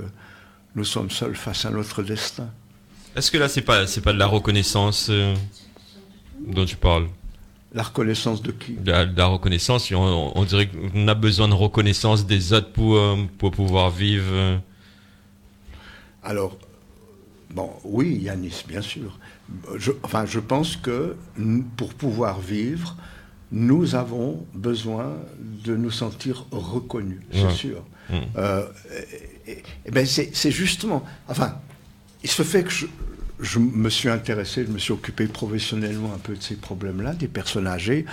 nous sommes seuls face à notre destin. Est-ce que là, c'est pas, c'est pas de la reconnaissance euh, dont tu parles? La reconnaissance de qui? La, la, reconnaissance, on, dirait qu'on a besoin de reconnaissance des autres pour, euh, pour pouvoir vivre. Euh. Alors, bon, oui, Yanis, bien sûr. Je, enfin, je pense que pour pouvoir vivre, nous avons besoin de nous sentir reconnus, c'est sûr. Mmh. Euh, et, ben c'est justement, enfin, il se fait que je, je me suis intéressé, je me suis occupé professionnellement un peu de ces problèmes-là, des personnes âgées.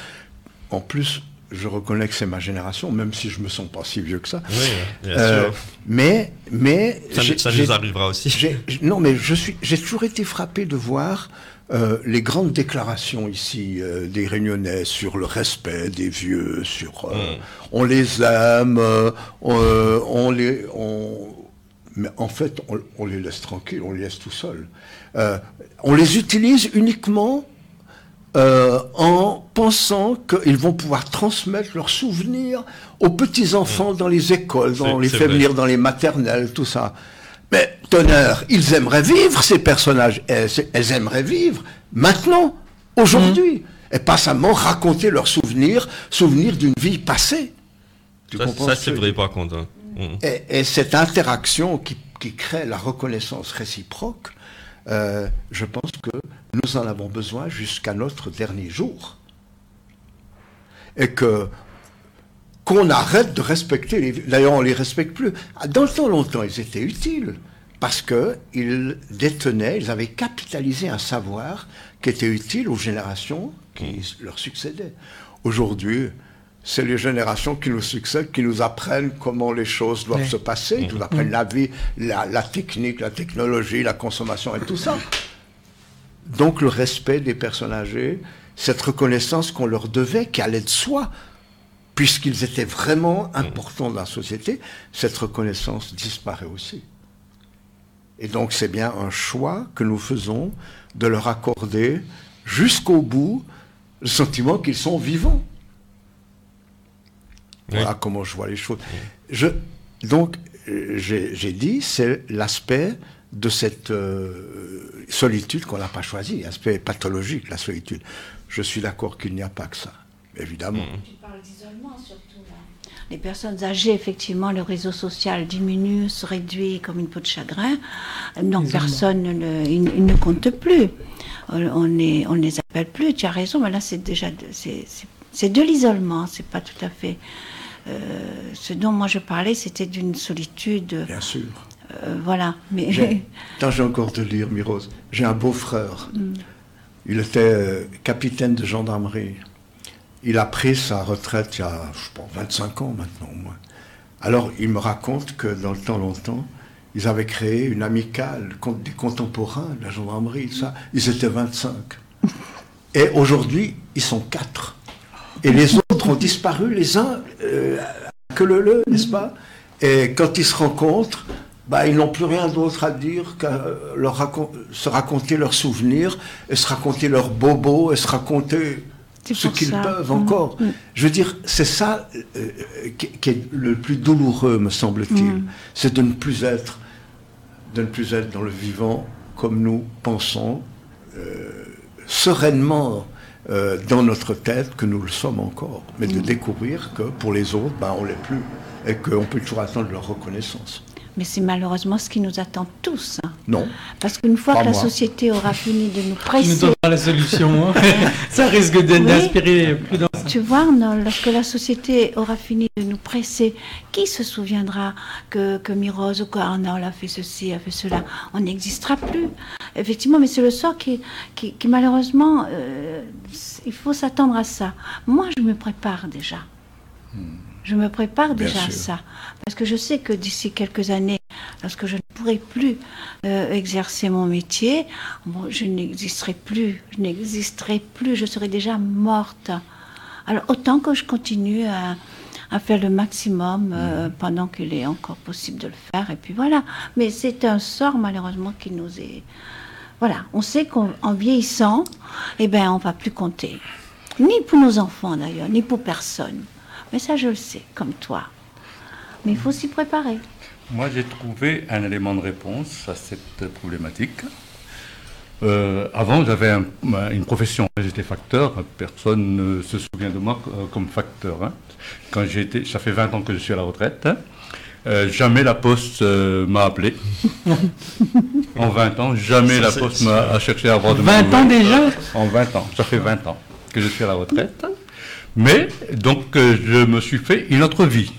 En plus, je reconnais que c'est ma génération, même si je me sens pas si vieux que ça. Oui, bien euh, sûr. Mais, mais ça, nous arrivera aussi. Non, mais je suis, j'ai toujours été frappé de voir euh, les grandes déclarations ici euh, des Réunionnais sur le respect des vieux, sur hmm. on les aime, on les, on, mais en fait, on, les laisse tranquilles, on les laisse tout seuls. Euh, on les utilise uniquement euh, en pensant qu'ils vont pouvoir transmettre leurs souvenirs aux petits-enfants dans les écoles, dans les faire venir dans les maternelles, tout ça. Mais tonnerre, ils aimeraient vivre, ces personnages. Elles, aimeraient vivre maintenant, aujourd'hui. Mmh. Et pas seulement raconter leurs souvenirs, souvenirs d'une vie passée. ça, c'est vrai par contre. Hein. Mm. Et, cette interaction qui, crée la reconnaissance réciproque, euh, je pense que nous en avons besoin jusqu'à notre dernier jour. Et que qu'on arrête de respecter les... D'ailleurs, on les respecte plus. Dans le temps longtemps, ils étaient utiles parce qu'ils détenaient, ils avaient capitalisé un savoir qui était utile aux générations qui leur succédaient. Aujourd'hui, c'est les générations qui nous succèdent, qui nous apprennent comment les choses doivent se passer, qui nous apprennent mm. la vie, la, technique, la technologie, la consommation et tout ça. Donc le respect des personnes âgées, cette reconnaissance qu'on leur devait, qui allait de soi, puisqu'ils étaient vraiment importants dans la société, cette reconnaissance disparaît aussi. Et donc c'est bien un choix que nous faisons de leur accorder jusqu'au bout le sentiment qu'ils sont vivants. Voilà comment je vois les choses. Je, donc, j'ai dit, c'est l'aspect de cette euh, solitude qu'on n'a pas choisi, l'aspect pathologique, la solitude. Je suis d'accord qu'il n'y a pas que ça, évidemment. Mm. Tu parles d'isolement surtout. Les personnes âgées, effectivement, le réseau social diminue, se réduit comme une peau de chagrin. Donc personne ne, il, ne compte plus. On ne on les appelle plus. Tu as raison, mais là c'est déjà c'est de l'isolement. C'est pas tout à fait euh, ce dont moi je parlais, c'était d'une solitude. Bien sûr. Euh, voilà. Mais... J'ai, j'ai encore de lire, Mirose. J'ai un beau-frère. Mm. Il était euh, capitaine de gendarmerie. Il a pris sa retraite il y a, je pense, 25 ans maintenant au moins. Alors, il me raconte que dans le temps longtemps, ils avaient créé une amicale des contemporains de la gendarmerie, ça. Ils étaient 25. Et aujourd'hui, ils sont 4. Et les autres ont disparu, les uns euh, que le le, n'est-ce pas? Et quand ils se rencontrent, bah, ils n'ont plus rien d'autre à dire qu'à leur se raconter leurs souvenirs, et se raconter leurs bobos, et se raconter ce qu'ils peuvent encore. Mm. Je veux dire, c'est ça euh, qui, est le plus douloureux, me semble-t-il. Mm. C'est de ne plus être, de ne plus être dans le vivant comme nous pensons, euh, sereinement euh, dans notre tête que nous le sommes encore, mais de mm. découvrir que pour les autres, ben, on l'est plus et qu'on peut toujours attendre leur reconnaissance. Mais c'est malheureusement ce qui nous attend tous. Hein. Non. Parce qu'une fois que la société aura fini de nous presser. Nous donne la solution. Hein. Ça risque d'inspirer plus dans Tu vois, non, lorsque la société aura fini de nous presser, qui se souviendra que, que Mirose ou qu'Arnold a fait ceci, a fait cela? On n'existera plus. Effectivement, mais c'est le sort qui, qui, malheureusement, euh, il faut s'attendre à ça. Moi, je me prépare déjà. Hmm. Je me prépare déjà à ça. Parce que je sais que d'ici quelques années, lorsque je ne pourrai plus euh, exercer mon métier, je n'existerai plus. Je n'existerai plus. Je serai déjà morte. Alors autant que je continue à, faire le maximum euh, mm. pendant qu'il est encore possible de le faire. Et puis voilà. Mais c'est un sort malheureusement qui nous est... Voilà, on sait qu'en vieillissant, eh ben, on va plus compter. Ni pour nos enfants d'ailleurs, ni pour personne. Mais ça, je le sais, comme toi. Mais il faut s'y préparer. Moi, j'ai trouvé un élément de réponse à cette problématique. Euh, avant, j'avais une profession, j'étais facteur. Personne ne se souvient de moi euh, comme facteur. Hein. Quand j'ai été, ça fait 20 ans que je suis à la retraite. Hein. Euh, jamais la poste m'a appelé. en 20 ans, jamais la poste m'a cherché à avoir de 20 ans déjà? En 20 ans, ça fait 20 ans que je suis à la retraite. Mais donc euh, je me suis fait une autre vie.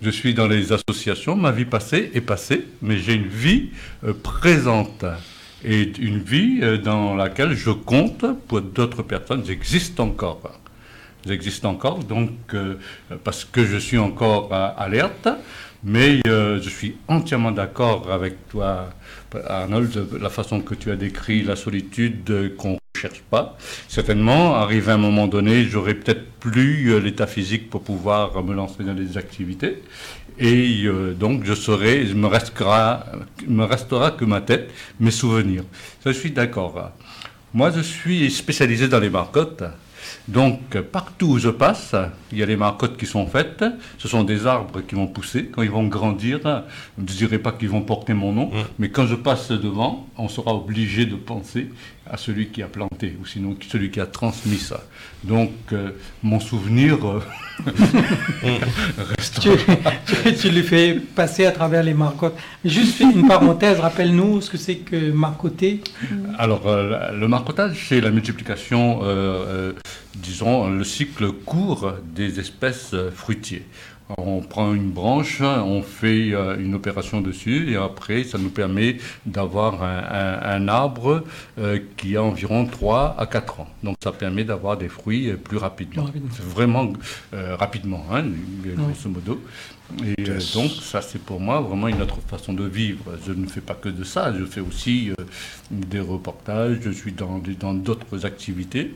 Je suis dans les associations, ma vie passée est passée, mais j'ai une vie euh, présente et une vie euh, dans laquelle je compte pour d'autres personnes. J'existe encore. J'existe encore, donc parce que je suis encore alerte, mais je suis entièrement d'accord avec toi, Arnold, la façon que tu as décrit la solitude qu'on cherche pas. Certainement, arrivé à un moment donné, j'aurai peut-être plus euh, l'état physique pour pouvoir me lancer dans des activités. Et euh, donc, je serai, il me restera, me restera que ma tête, mes souvenirs. je suis d'accord. Moi, je suis spécialisé dans les marcottes. Donc, partout où je passe, il y a les marcottes qui sont faites. Ce sont des arbres qui vont pousser. Quand ils vont grandir, je ne dirais pas qu'ils vont porter mon nom, mmh. mais quand je passe devant, on sera obligé de penser à celui qui a planté, ou sinon celui qui a transmis ça. Donc, euh, mon souvenir euh, reste. Tu, tu, lui fais passer à travers les marcottes. Juste une parenthèse, rappelle-nous ce que c'est que marcoter. Alors, euh, le marcotage, c'est la multiplication, disons, le cycle court des espèces On prend une branche, on fait euh, une opération dessus et après ça nous permet d'avoir un, arbre euh, qui a environ 3 à 4 ans. Donc ça permet d'avoir des fruits plus rapidement. Vraiment euh, rapidement, hein, grosso modo. Et donc ça c'est pour moi vraiment une autre façon de vivre. Je ne fais pas que de ça, je fais aussi des reportages, je suis dans d'autres activités.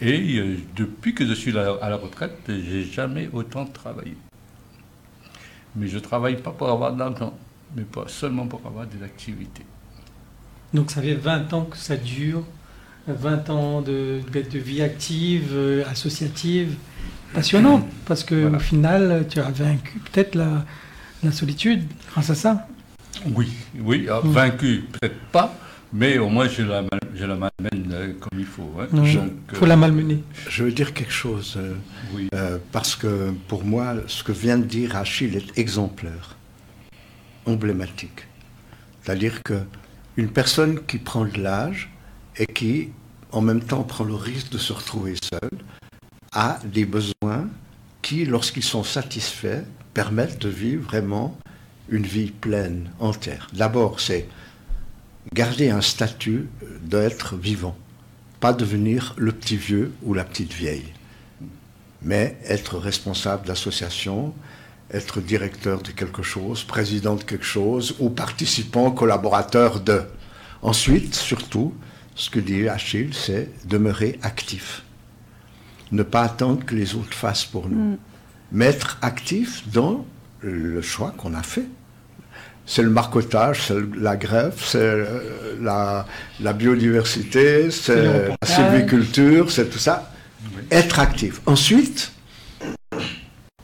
Et depuis que je suis à la retraite, j'ai jamais autant travaillé. Mais je ne travaille pas pour avoir de l'argent, mais pas seulement pour avoir des activités. Donc ça fait 20 ans que ça dure, 20 ans de, de vie active, euh, associative, passionnante, parce qu'au final, tu as vaincu peut-être la, la, solitude grâce à ça. Oui, oui, ah, vaincu peut-être pas, mais au moins je la, je la malmène euh, comme il faut. Il hein. faut la malmener. Je veux dire quelque chose, euh, oui. Euh, parce que pour moi, ce que vient de dire Achille est exemplaire, emblématique. C'est-à-dire que une personne qui prend de l'âge et qui, en même temps, prend le risque de se retrouver seule, a des besoins qui, lorsqu'ils sont satisfaits, permettent de vivre vraiment une vie pleine, entière. D'abord, c'est garder un statut d'être vivant, pas devenir le petit vieux ou la petite vieille, mais être responsable d'association, être directeur de quelque chose, président de quelque chose ou participant, collaborateur de. Ensuite, surtout, ce que dit Achille, c'est demeurer actif. Ne pas attendre que les autres fassent pour nous. Mm. Mais être actif dans le choix qu'on a fait c'est le marcotage, c'est la greffe, c'est euh, la, biodiversité, c'est la sylviculture, c'est tout ça. être actif. Ensuite,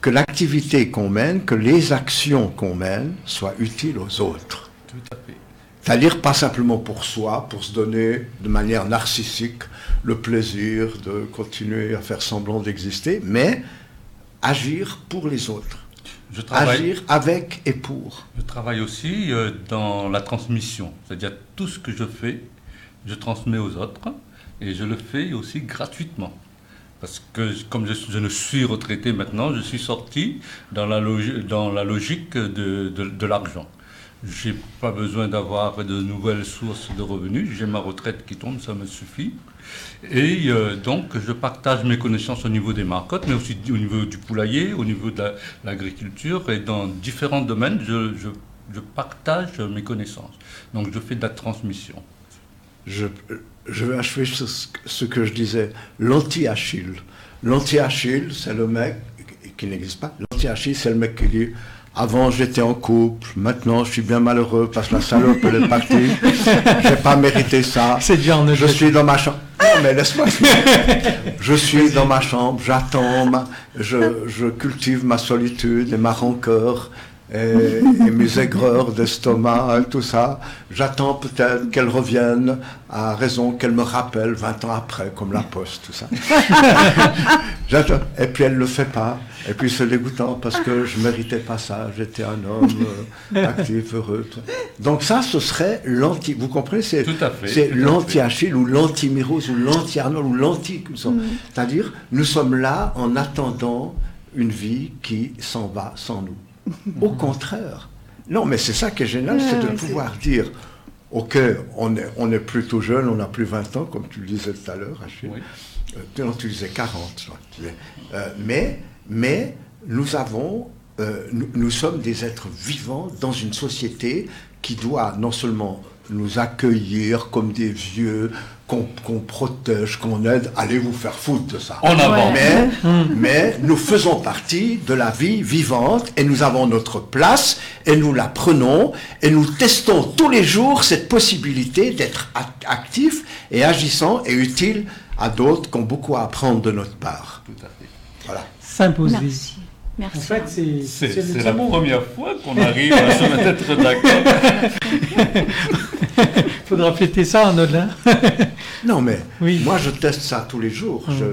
que l'activité qu'on mène, que les actions qu'on mène soient utiles aux autres. Tout à fait. C'est-à-dire pas simplement pour soi, pour se donner de manière narcissique le plaisir de continuer à faire semblant d'exister, mais agir pour les autres. Je travaille, Agir avec et pour. je travaille aussi euh, dans la transmission. C'est-à-dire tout ce que je fais, je transmets aux autres et je le fais aussi gratuitement. Parce que comme je, je ne suis retraité maintenant, je suis sorti dans la, logi- dans la logique de, de- de l'argent. J'ai pas besoin d'avoir de nouvelles sources de revenus. J'ai ma retraite qui tombe, ça me suffit. Et euh, donc, je partage mes connaissances au niveau des marcottes, mais aussi au niveau du poulailler, au niveau de la- l'agriculture et dans différents domaines, je, je- je partage mes connaissances. Donc, je fais de la transmission. Je, je vais achever ce, ce que je disais. L'anti-Achille. L'anti-Achille, c'est le mec qui n'existe pas. L'anti-Achille, c'est le mec qui dit Avant j'étais en couple, maintenant je suis bien malheureux parce que la salope elle est partie. J'ai pas mérité ça. C'est. Je suis dans ma chambre. Mais laisse-moi. Je suis dans ma chambre, j'attends, je cultive ma solitude et ma rancœur et, et mes aigreurs d'estomac tout ça. J'attends peut-être qu'elle revienne à raison qu'elle me rappelle 20 ans après, comme la poste, tout ça. J'attends. Et puis elle ne le fait pas. Et puis c'est dégoûtant parce que je méritais pas ça. J'étais un homme euh, actif, heureux. tout. Donc ça, ce serait l'anti. Vous comprenez C'est Tout à fait, c'est tout à l'anti-Achille ou l'anti-Miros ou l'anti-Arnold ou l'anti. C'est-à-dire, nous sommes là en attendant une vie qui s'en va sans nous. Au contraire. Non, mais c'est ça qui est génial, c'est de pouvoir dire. Ok, on est, on est plutôt jeune, on n'a plus 20 ans, comme tu le disais tout à l'heure, Achille. Oui. Euh, non, tu disais 40. je crois. Tu disais, euh, mais, mais nous avons, euh, nous, nous sommes des êtres vivants dans une société qui doit non seulement nous accueillir comme des vieux, qu'on protège, qu'on aide, allez vous faire foutre de ça. En avant. Mais, mais nous faisons partie de la vie vivante et nous avons notre place et nous la prenons et nous testons tous les jours cette possibilité d'être ac- actifs et agissants et utiles à d'autres qui ont beaucoup à apprendre de notre part. Tout à fait. Voilà. S'imposer. Merci. En fait, c'est la première fois qu'on arrive à se mettre d'accord. Il faudra fêter ça, Arnold. hein. Non, mais Oui. moi, je teste ça tous les jours. Hum. Je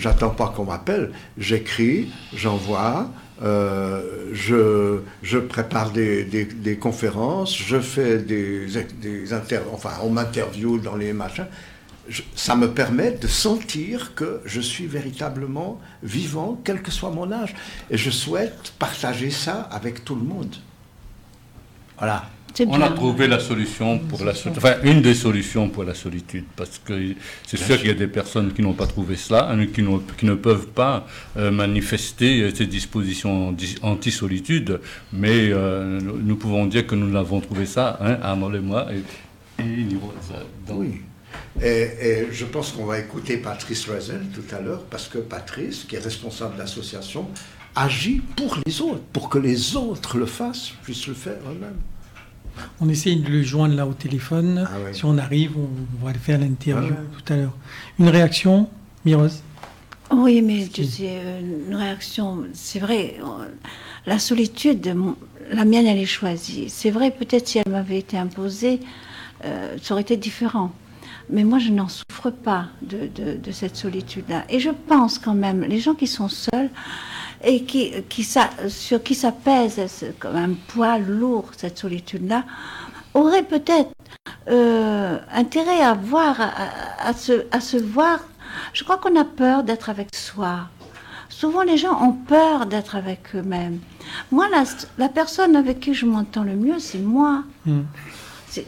j'attends pas qu'on m'appelle. J'écris, j'envoie, euh, je, je prépare des, des- des conférences, je fais des, des inter, enfin, on m'interviewe dans les machins. Je- ça me permet de sentir que je suis véritablement vivant, quel que soit mon âge. Et je souhaite partager ça avec tout le monde. Voilà. On a trouvé la solution pour la solitude, enfin une des solutions pour la solitude, parce que c'est sûr qu'il y a des personnes qui n'ont pas trouvé cela, hein, qui, ne peuvent pas euh, manifester euh, ces dispositions di- anti-solitude, mais euh, nous, pouvons dire que nous l'avons trouvé ça, hein, Arnaud et moi, et, et Oui. Et, et je pense qu'on va écouter Patrice Loisel tout à l'heure, parce que Patrice, qui est responsable de l'association, agit pour les autres, pour que les autres le fassent, puissent le faire eux-mêmes. On essaye de le joindre là au téléphone. Ah. Si on arrive, on va le faire l'interview Ah tout à l'heure. Une réaction, Miros Oui, mais tu sais, euh, une réaction, c'est vrai, euh, la solitude, la mienne, elle est choisie. C'est vrai, peut-être si elle m'avait été imposée, euh, ça aurait été différent. Mais moi, je n'en souffre pas de, cette solitude-là. Et je pense quand même, les gens qui sont seuls et qui, sur qui ça pèse comme un poids lourd, cette solitude-là, auraient peut-être euh, intérêt à voir, à se voir. Je crois qu'on a peur d'être avec soi. Souvent, les gens ont peur d'être avec eux-mêmes. Moi, la, la personne avec qui je m'entends le mieux, c'est moi. Hmm.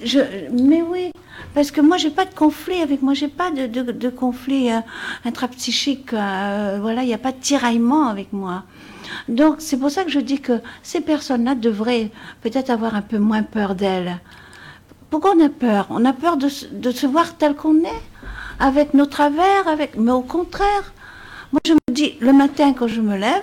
Je, mais oui, parce que moi, j'ai pas de conflit avec moi, j'ai pas de, conflit euh, intrapsychique. euh, voilà, il n'y a pas de tiraillement avec moi. Donc, c'est pour ça que je dis que ces personnes-là devraient peut-être avoir un peu moins peur d'elles. Pourquoi on a peur? On a peur de, de se voir tel qu'on est, avec nos travers, avec. Mais au contraire, moi je me dis le matin quand je me lève,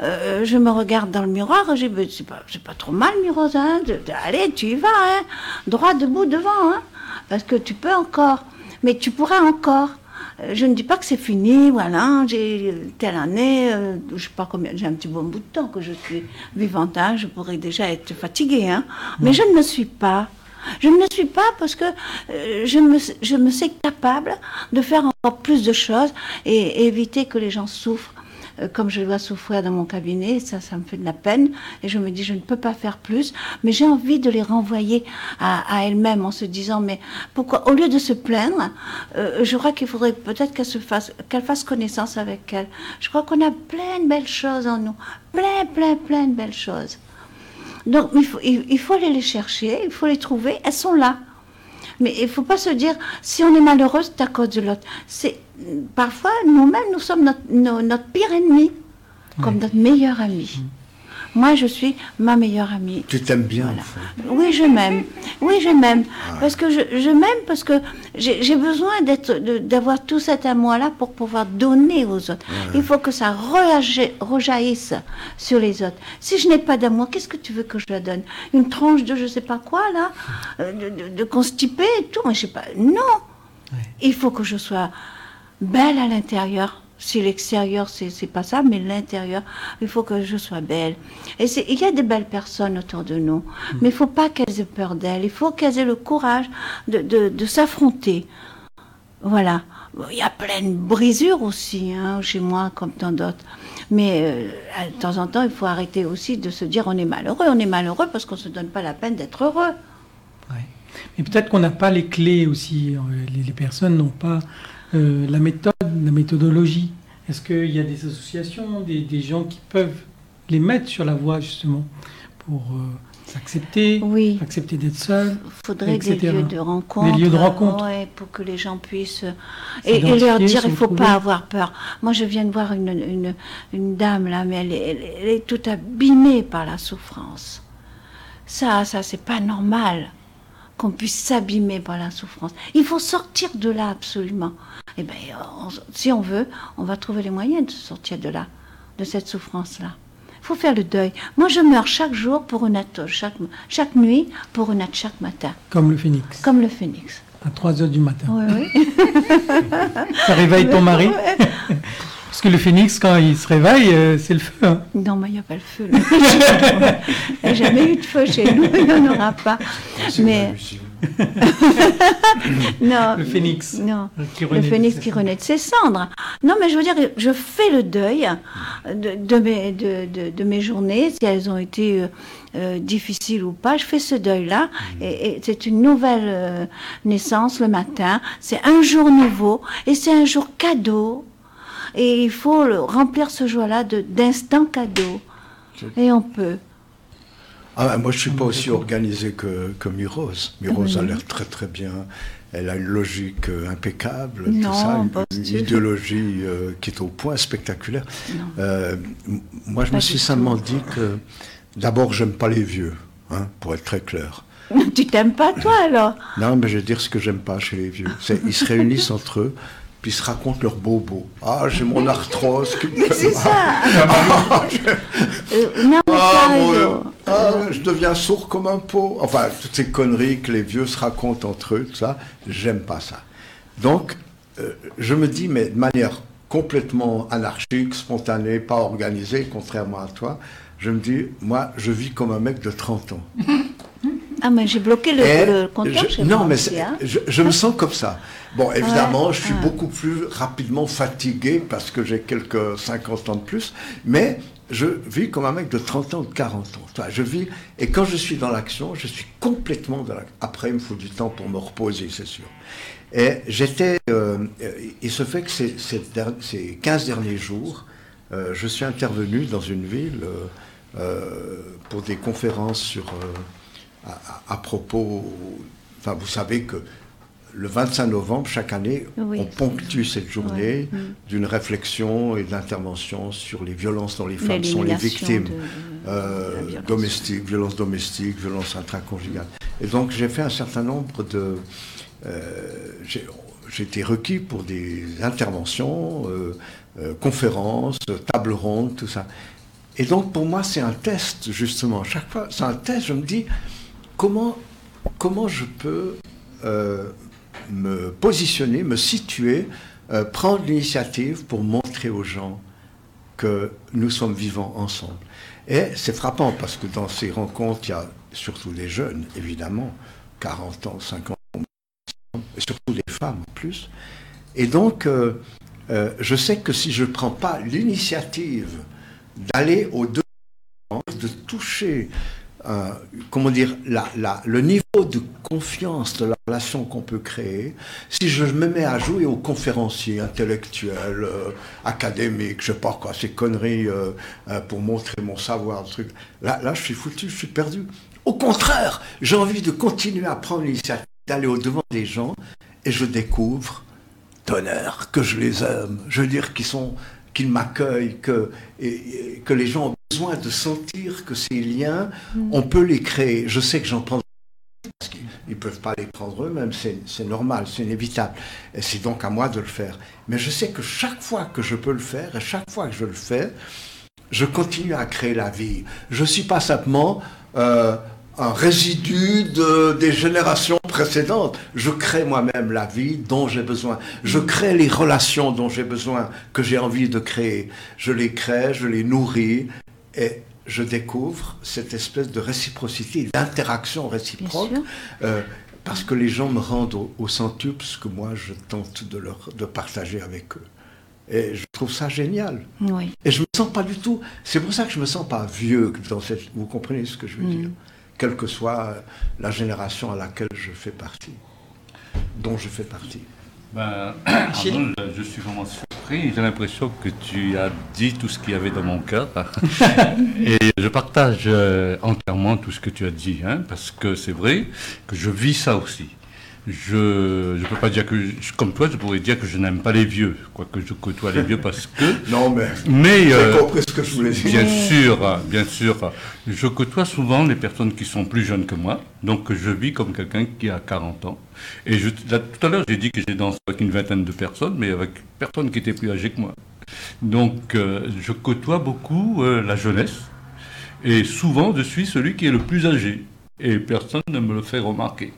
euh, je me regarde dans le miroir, j'ai c'est pas, c'est pas trop mal, Mirosa, hein, de- de- allez, tu y vas, hein, droit debout devant, hein, parce que tu peux encore, mais tu pourras encore. euh, je ne dis pas que c'est fini, voilà, j'ai telle année, euh, je sais pas combien, j'ai un petit bon bout de temps que je suis vivante, hein, je pourrais déjà être fatiguée, hein, mais je ne me suis pas. Je ne le suis pas parce que euh, je, me, je me sais capable de faire encore plus de choses et, et éviter que les gens souffrent. Euh, comme je dois souffrir dans mon cabinet, ça, ça me fait de la peine. Et je me dis, je ne peux pas faire plus. Mais j'ai envie de les renvoyer à, à elles-mêmes en se disant, mais pourquoi, au lieu de se plaindre, euh, je crois qu'il faudrait peut-être qu'elles se fassent, connaissance avec elles. Je crois qu'on a plein de belles choses en nous. Plein, plein, plein de belles choses. Donc il faut, il faut aller les chercher, il faut les trouver, elles sont là. Mais il ne faut pas se dire, si on est malheureuse, c'est à cause de l'autre. C'est Parfois, nous-mêmes, nous sommes notre, no- notre pire ennemi, comme notre meilleur ami. Moi, je suis ma meilleure amie. Tu t'aimes bien, Voilà. Oui, je m'aime. Oui, je m'aime. Parce que je, je m'aime parce que j'ai besoin d'avoir tout cet amour-là pour pouvoir donner aux autres. Il faut que ça reja- rejaillisse sur les autres. Si je n'ai pas d'amour, qu'est-ce que tu veux que je donne? Une tranche de je sais pas quoi, là euh, de, de, de constipé et tout Mais je sais pas. Non Il faut que je sois belle à l'intérieur. Si l'extérieur, c'est pas ça, mais l'intérieur, il faut que je sois belle. Et il y a des belles personnes autour de nous, mais il faut pas qu'elles aient peur d'elles. Il faut qu'elles aient le courage de, de, de s'affronter. Voilà. Il y a plein de brisures aussi, hein, chez moi, comme tant d'autres. Mais euh, de temps en temps, il faut arrêter aussi de se dire on est malheureux. On est malheureux parce qu'on ne se donne pas la peine d'être heureux. Ouais. Mais peut-être qu'on n'a pas les clés aussi. euh, Les, les personnes n'ont pas euh, la méthode, la méthodologie. Est-ce qu'il y a des associations, des, des gens qui peuvent les mettre sur la voie justement pour euh, s'accepter, Oui. accepter d'être seul Il faudrait des etc. lieux de rencontre. lieux de rencontre. ouais, pour que les gens puissent. Et, et leur dire, il ne faut pas avoir peur. Moi, je viens de voir une, une, une dame là, mais elle est, elle est- elle est toute abîmée par la souffrance. Ça, ça, c'est pas normal qu'on puisse s'abîmer par la souffrance. Il faut sortir de là absolument. Et ben, on- si on veut, on va trouver les moyens de sortir de là, de cette souffrance-là. Il faut faire le deuil. Moi, je meurs chaque jour pour une autre, chaque, chaque nuit pour une autre chaque matin, comme le phénix, comme le phénix. à 3 heures du matin. Oui, oui. Ça réveille ton mari Parce que le phénix, quand il se réveille, euh, c'est le feu. hein. Non, mais il n'y a pas le feu. Il n'y a jamais eu de feu chez nous, il n'y en aura pas. C'est Mais non, Le phénix. Non, Qui le renaît de phénix ses qui cendres. renaît de ses cendres. Non, mais je veux dire, je fais le deuil de, de mes, de, de- de mes journées, si elles ont été euh, euh, difficiles ou pas. Je fais ce deuil-là, et, et c'est une nouvelle euh, naissance le matin. C'est un jour nouveau, et c'est un jour cadeau. Et il faut le- remplir ce jour-là de- d'instants cadeaux. Et on peut. Ah, moi, je ne suis pas aussi organisé que, que Mirose. Mirose a l'air très très bien. Elle a une logique euh, impeccable, Non, tout ça, une, idéologie euh, qui est au point spectaculaire. Euh, moi, je Pas me suis tout. simplement dit que, d'abord, j'aime pas les vieux, hein, pour être très clair. Tu t'aimes pas, toi, alors? Non, mais je vais dire ce que j'aime pas chez les vieux. Ils se réunissent entre eux, puis ils se racontent leurs bobos. Ah, j'ai mon arthrose qui me Mais fait c'est mal. Ah, ah, je deviens sourd comme un pot. Enfin, toutes ces conneries que les vieux se racontent entre eux, tout ça, j'aime pas ça. Donc, euh, je me dis, mais de manière complètement anarchique, spontanée, pas organisée, contrairement à toi, je me dis, moi, je vis comme un mec de 30 ans. Ah, mais j'ai bloqué le, le compteur je- non, mais hein. je, je me sens comme ça. Bon, évidemment, je suis ouais. beaucoup plus rapidement fatigué parce que j'ai quelques 50 ans de plus, mais je vis comme un mec de 30 ans, de 40 ans. Enfin, je vis, et quand je suis dans l'action, je suis complètement dans l'action. Après, il me faut du temps pour me reposer, c'est sûr. Et j'étais, euh, il se fait que ces, ces der- ces 15 derniers jours, euh, je suis intervenu dans une ville euh, euh, pour des conférences sur, à propos, enfin vous savez que le 25 novembre, chaque année, Oui. on ponctue cette journée Ouais, mm. d'une réflexion et d'intervention sur les violences dont les femmes sont les victimes. de- de Euh, violence. domestiques, violences domestiques, violences intraconjugales. Et donc j'ai fait un certain nombre de... euh, j'ai été requis pour des interventions, euh, euh, conférences, tables rondes, tout ça. Et donc pour moi c'est un test justement. Chaque fois c'est un test, je me dis comment, comment je peux euh, me positionner, me situer euh, prendre l'initiative pour montrer aux gens que nous sommes vivants ensemble. Et c'est frappant parce que dans ces rencontres, il y a surtout des jeunes, évidemment, 40 ans, 50 ans, et surtout des femmes en plus. Et donc, euh, euh, je sais que si je ne prends pas l'initiative d'aller au-delà, de toucher euh, comment dire, le niveau de confiance de la relation qu'on peut créer, si je me mets à jouer aux conférenciers intellectuels, euh, académiques, je sais pas quoi, ces conneries euh, pour montrer mon savoir, truc, là, là, je suis foutu, je suis perdu. Au contraire, j'ai envie de continuer à prendre l'initiative, d'aller au-devant des gens, et je découvre, tonnerre, que je les aime. Je veux dire qu'ils sont qu'ils m'accueillent, que, que les gens ont besoin de sentir que ces liens, mm. on peut les créer. Je sais que j'en prends parce qu'ils ne peuvent pas les prendre eux-mêmes, c'est normal, c'est inévitable. Et c'est donc à moi de le faire. Mais je sais que chaque fois que je peux le faire, et chaque fois que je le fais, je continue à créer la vie. Je ne suis pas simplement euh, un résidu de, des générations précédentes. Je crée moi-même la vie dont j'ai besoin. Je crée les relations dont j'ai besoin, que j'ai envie de créer. Je les crée, je les nourris et je découvre cette espèce de réciprocité, d'interaction réciproque. Euh, parce que les gens me rendent au, centuple ce que moi je tente de, leur, de partager avec eux. Et je trouve ça génial. Oui. Et je me sens pas du tout. C'est pour ça que je me sens pas vieux dans cette. Vous comprenez ce que je veux mm. dire quelle que soit la génération à laquelle je fais partie, dont je fais partie. Ben, je suis vraiment surpris. J'ai l'impression que tu as dit tout ce qu'il y avait dans mon cœur. Et je partage euh, entièrement tout ce que tu as dit, hein, parce que c'est vrai que je vis ça aussi je ne peux pas dire que, comme toi, je pourrais dire que je n'aime pas les vieux, quoique je côtoie les vieux parce que. non, mais. Mais. Euh, compris ce que je voulais dire. Bien sûr, bien sûr. Je côtoie souvent les personnes qui sont plus jeunes que moi, donc je vis comme quelqu'un qui a 40 ans. Et je, tout à l'heure, j'ai dit que j'ai dansé avec une vingtaine de personnes, mais avec personne qui était plus âgée que moi. Donc, euh, je côtoie beaucoup euh, la jeunesse, et souvent, je suis celui qui est le plus âgé, et personne ne me le fait remarquer.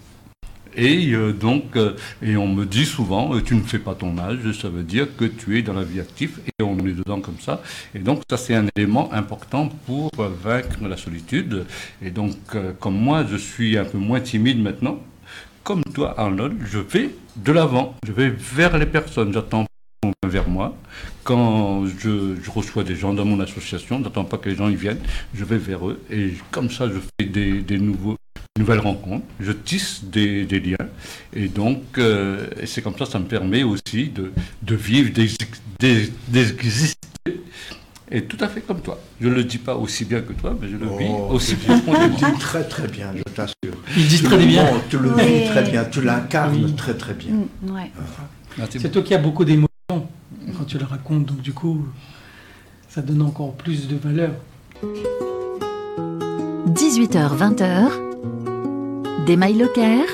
Et euh, donc, euh, et on me dit souvent, euh, tu ne fais pas ton âge, ça veut dire que tu es dans la vie active, et on est dedans comme ça. Et donc, ça, c'est un élément important pour vaincre la solitude. Et donc, comme moi, je suis un peu moins timide maintenant, comme toi, Arnold, je vais de l'avant, je vais vers les personnes, j'attends vers moi. Quand je, reçois des gens dans mon association, n'attends pas que les gens y viennent, je vais vers eux et comme ça je fais des, des nouveaux, nouvelles rencontres, je tisse des, liens. Et donc, euh, c'est comme ça, ça me permet aussi de, de vivre, d'exister. Et tout à fait comme toi. Je ne le dis pas aussi bien que toi, mais je le vis oh, aussi bien. Tu le dis très très bien, je t'assure. Il dit très bien. tu le vis très bien, tu l'incarnes très très bien. Mm, c'est toi qui as beaucoup d'émotions quand tu le racontes, donc du coup, ça donne encore plus de valeur. 18h-20h, des Locker,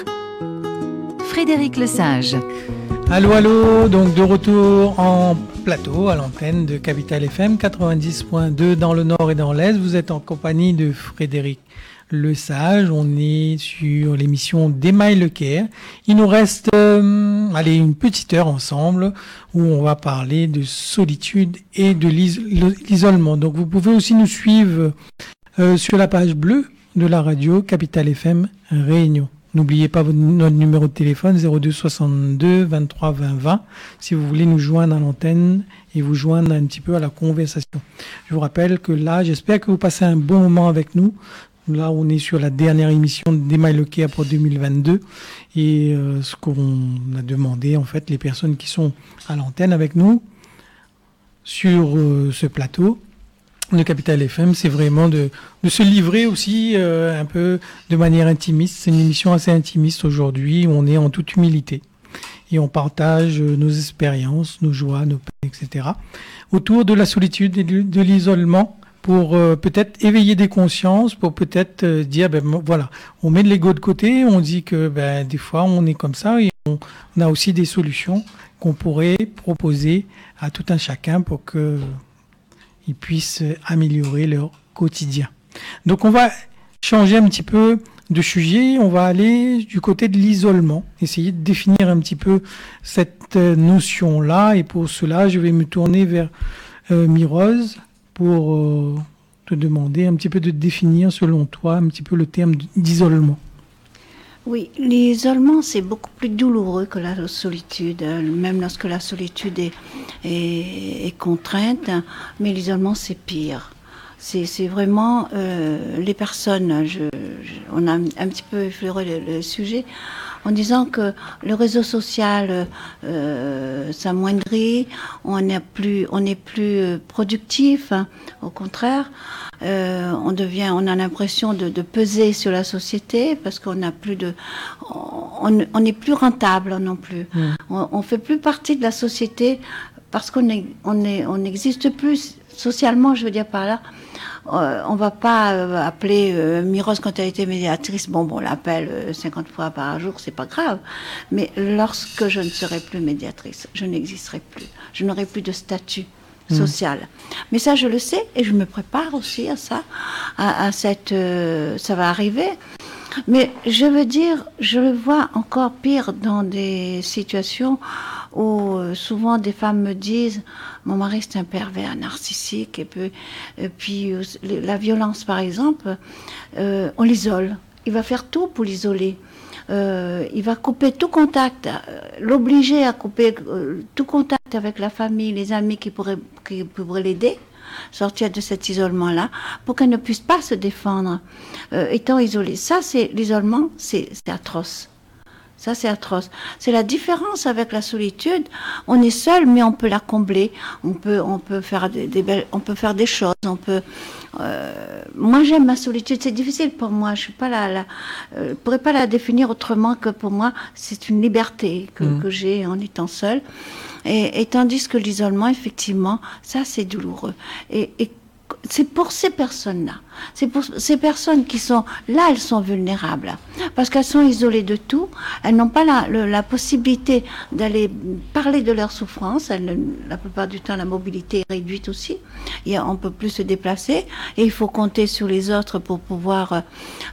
Frédéric Lesage. Allô, allô, donc de retour en plateau à l'antenne de Capital FM 90.2 dans le nord et dans l'est. Vous êtes en compagnie de Frédéric le Sage. On est sur l'émission d'Email Le Caire. Il nous reste euh, allez, une petite heure ensemble où on va parler de solitude et de l'isolement. Donc vous pouvez aussi nous suivre euh, sur la page bleue de la radio Capital FM Réunion. N'oubliez pas notre numéro de téléphone 02 62 23 20 20 si vous voulez nous joindre à l'antenne et vous joindre un petit peu à la conversation. Je vous rappelle que là, j'espère que vous passez un bon moment avec nous. Là, on est sur la dernière émission d'Emma Lequet pour 2022. Et euh, ce qu'on a demandé, en fait, les personnes qui sont à l'antenne avec nous sur euh, ce plateau de Capital FM, c'est vraiment de, se livrer aussi euh, un peu de manière intimiste. C'est une émission assez intimiste aujourd'hui, on est en toute humilité. Et on partage nos expériences, nos joies, nos peines, etc. Autour de la solitude et de l'isolement pour euh, peut-être éveiller des consciences, pour peut-être euh, dire, ben voilà, on met de l'ego de côté, on dit que ben, des fois on est comme ça et on, a aussi des solutions qu'on pourrait proposer à tout un chacun pour qu'ils puissent améliorer leur quotidien. Donc on va changer un petit peu de sujets, on va aller du côté de l'isolement, essayer de définir un petit peu cette euh, notion-là. Et pour cela, je vais me tourner vers euh, pour euh, te demander un petit peu de définir, selon toi, un petit peu le terme d'isolement. Oui, l'isolement, c'est beaucoup plus douloureux que la solitude, même lorsque la solitude est, est contrainte, mais l'isolement, c'est pire c'est vraiment euh, les personnes. Je, on a un, petit peu effleuré le, sujet en disant que le réseau social euh, s'amoindrit, on n'est plus, on est plus euh, productif. Hein, au contraire, euh, on devient, on a l'impression de, de, peser sur la société parce qu'on n'a plus de, on n'est plus rentable non plus. Mmh. On, on fait plus partie de la société parce qu'on est, on est, on n'existe plus socialement, je veux dire par là. Euh, on va pas euh, appeler euh, Miros quand elle était médiatrice. Bon, bon, on l'appelle 50 fois par jour, c'est pas grave. Mais lorsque je ne serai plus médiatrice, je n'existerai plus. Je n'aurai plus de statut mmh. social. Mais ça, je le sais et je me prépare aussi à ça, à, à cette, ça va arriver. Mais je veux dire, je le vois encore pire dans des situations où euh, souvent des femmes me disent mon mari c'est un pervers narcissique et puis, euh, la violence par exemple, euh, on l'isole. Il va faire tout pour l'isoler. il va couper tout contact, l'obliger à couper tout contact avec la famille, les amis qui pourraient, qui pourraient l'aider sortir de cet isolement-là pour qu'elle ne puisse pas se défendre étant isolée. Ça, c'est l'isolement, c'est atroce. Ça, c'est atroce. C'est la différence avec la solitude. On est seul, mais on peut la combler. On peut, on peut faire des, belles, on peut faire des choses. On peut. Euh, moi, j'aime ma solitude. C'est difficile pour moi. Je suis pas là. Euh, pourrais pas la définir autrement que pour moi, c'est une liberté que, mmh. que j'ai en étant seule. Et, et, tandis que l'isolement, effectivement, ça, c'est douloureux. Et, et c'est pour ces personnes-là. C'est pour ces personnes qui sont là, elles sont vulnérables parce qu'elles sont isolées de tout. Elles n'ont pas la, possibilité d'aller parler de leur souffrance. La plupart du temps, la mobilité est réduite aussi. Et on peut plus se déplacer et il faut compter sur les autres pour pouvoir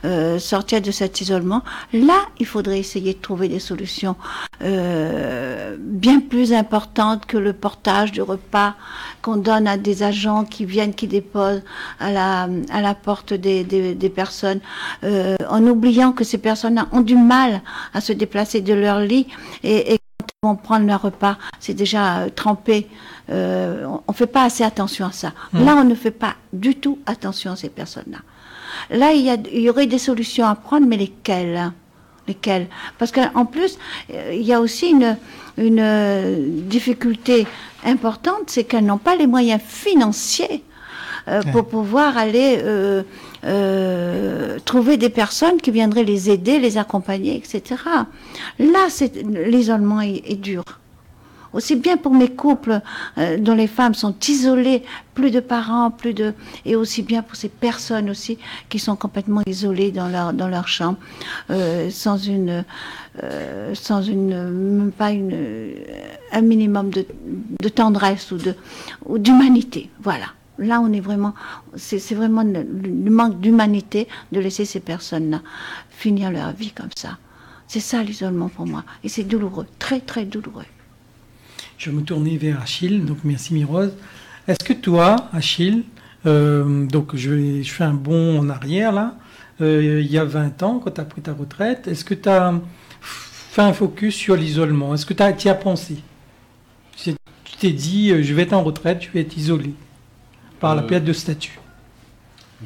euh, sortir de cet isolement. Là, il faudrait essayer de trouver des solutions euh, bien plus importantes que le portage de repas qu'on donne à des agents qui viennent, qui déposent à la porte des, des, personnes, euh, en oubliant que ces personnes ont du mal à se déplacer de leur lit et, et quand ils vont prendre leur repas, c'est déjà euh, trempé. Euh, on ne fait pas assez attention à ça. Mmh. Là, on ne fait pas du tout attention à ces personnes-là. Là, il y, a, il y aurait des solutions à prendre, mais lesquelles Lesquelles? Parce qu'en plus, il y a aussi une, une difficulté importante, c'est qu'elles n'ont pas les moyens financiers euh, pour pouvoir aller euh, euh, trouver des personnes qui viendraient les aider, les accompagner, etc. Là, l'isolement est, est, dur. Aussi bien pour mes couples euh, dont les femmes sont isolées, plus de parents, plus de et aussi bien pour ces personnes aussi qui sont complètement isolées dans leur dans leur chambre, euh, sans une euh, sans une pas une un minimum de, de tendresse ou de ou d'humanité. Voilà. Là, on est vraiment, c'est vraiment le, manque d'humanité de laisser ces personnes-là finir leur vie comme ça. C'est ça l'isolement pour moi. Et c'est douloureux, très très douloureux. Je vais me tourner vers Achille, donc merci Mirose. Est-ce que toi, Achille, euh, donc je, fais un bond en arrière là, euh, il y a 20 ans, quand tu as pris ta retraite, est-ce que tu as fait un focus sur l'isolement? Est-ce que tu as, as, pensé? Tu t'es dit, euh, je vais être en retraite, je vais être isolé par la perte de statut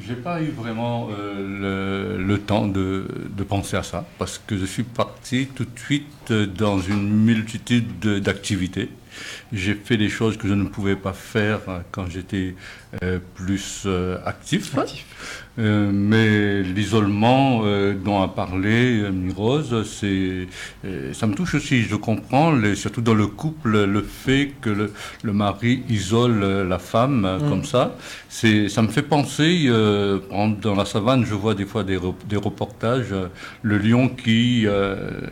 j'ai pas eu vraiment euh, le, le, temps de, de, penser à ça parce que je suis parti tout de suite dans une multitude d'activités. J'ai fait des choses que je ne pouvais pas faire quand j'étais euh, plus euh, actif. actif. Euh, mais l'isolement euh, dont a parlé euh, Mirose, c'est, ça me touche aussi. Je comprends, les, surtout dans le couple, le fait que le, le mari isole la femme mm. comme ça. C'est, ça me fait penser, dans la savane, je vois des fois des, des reportages, le lion qui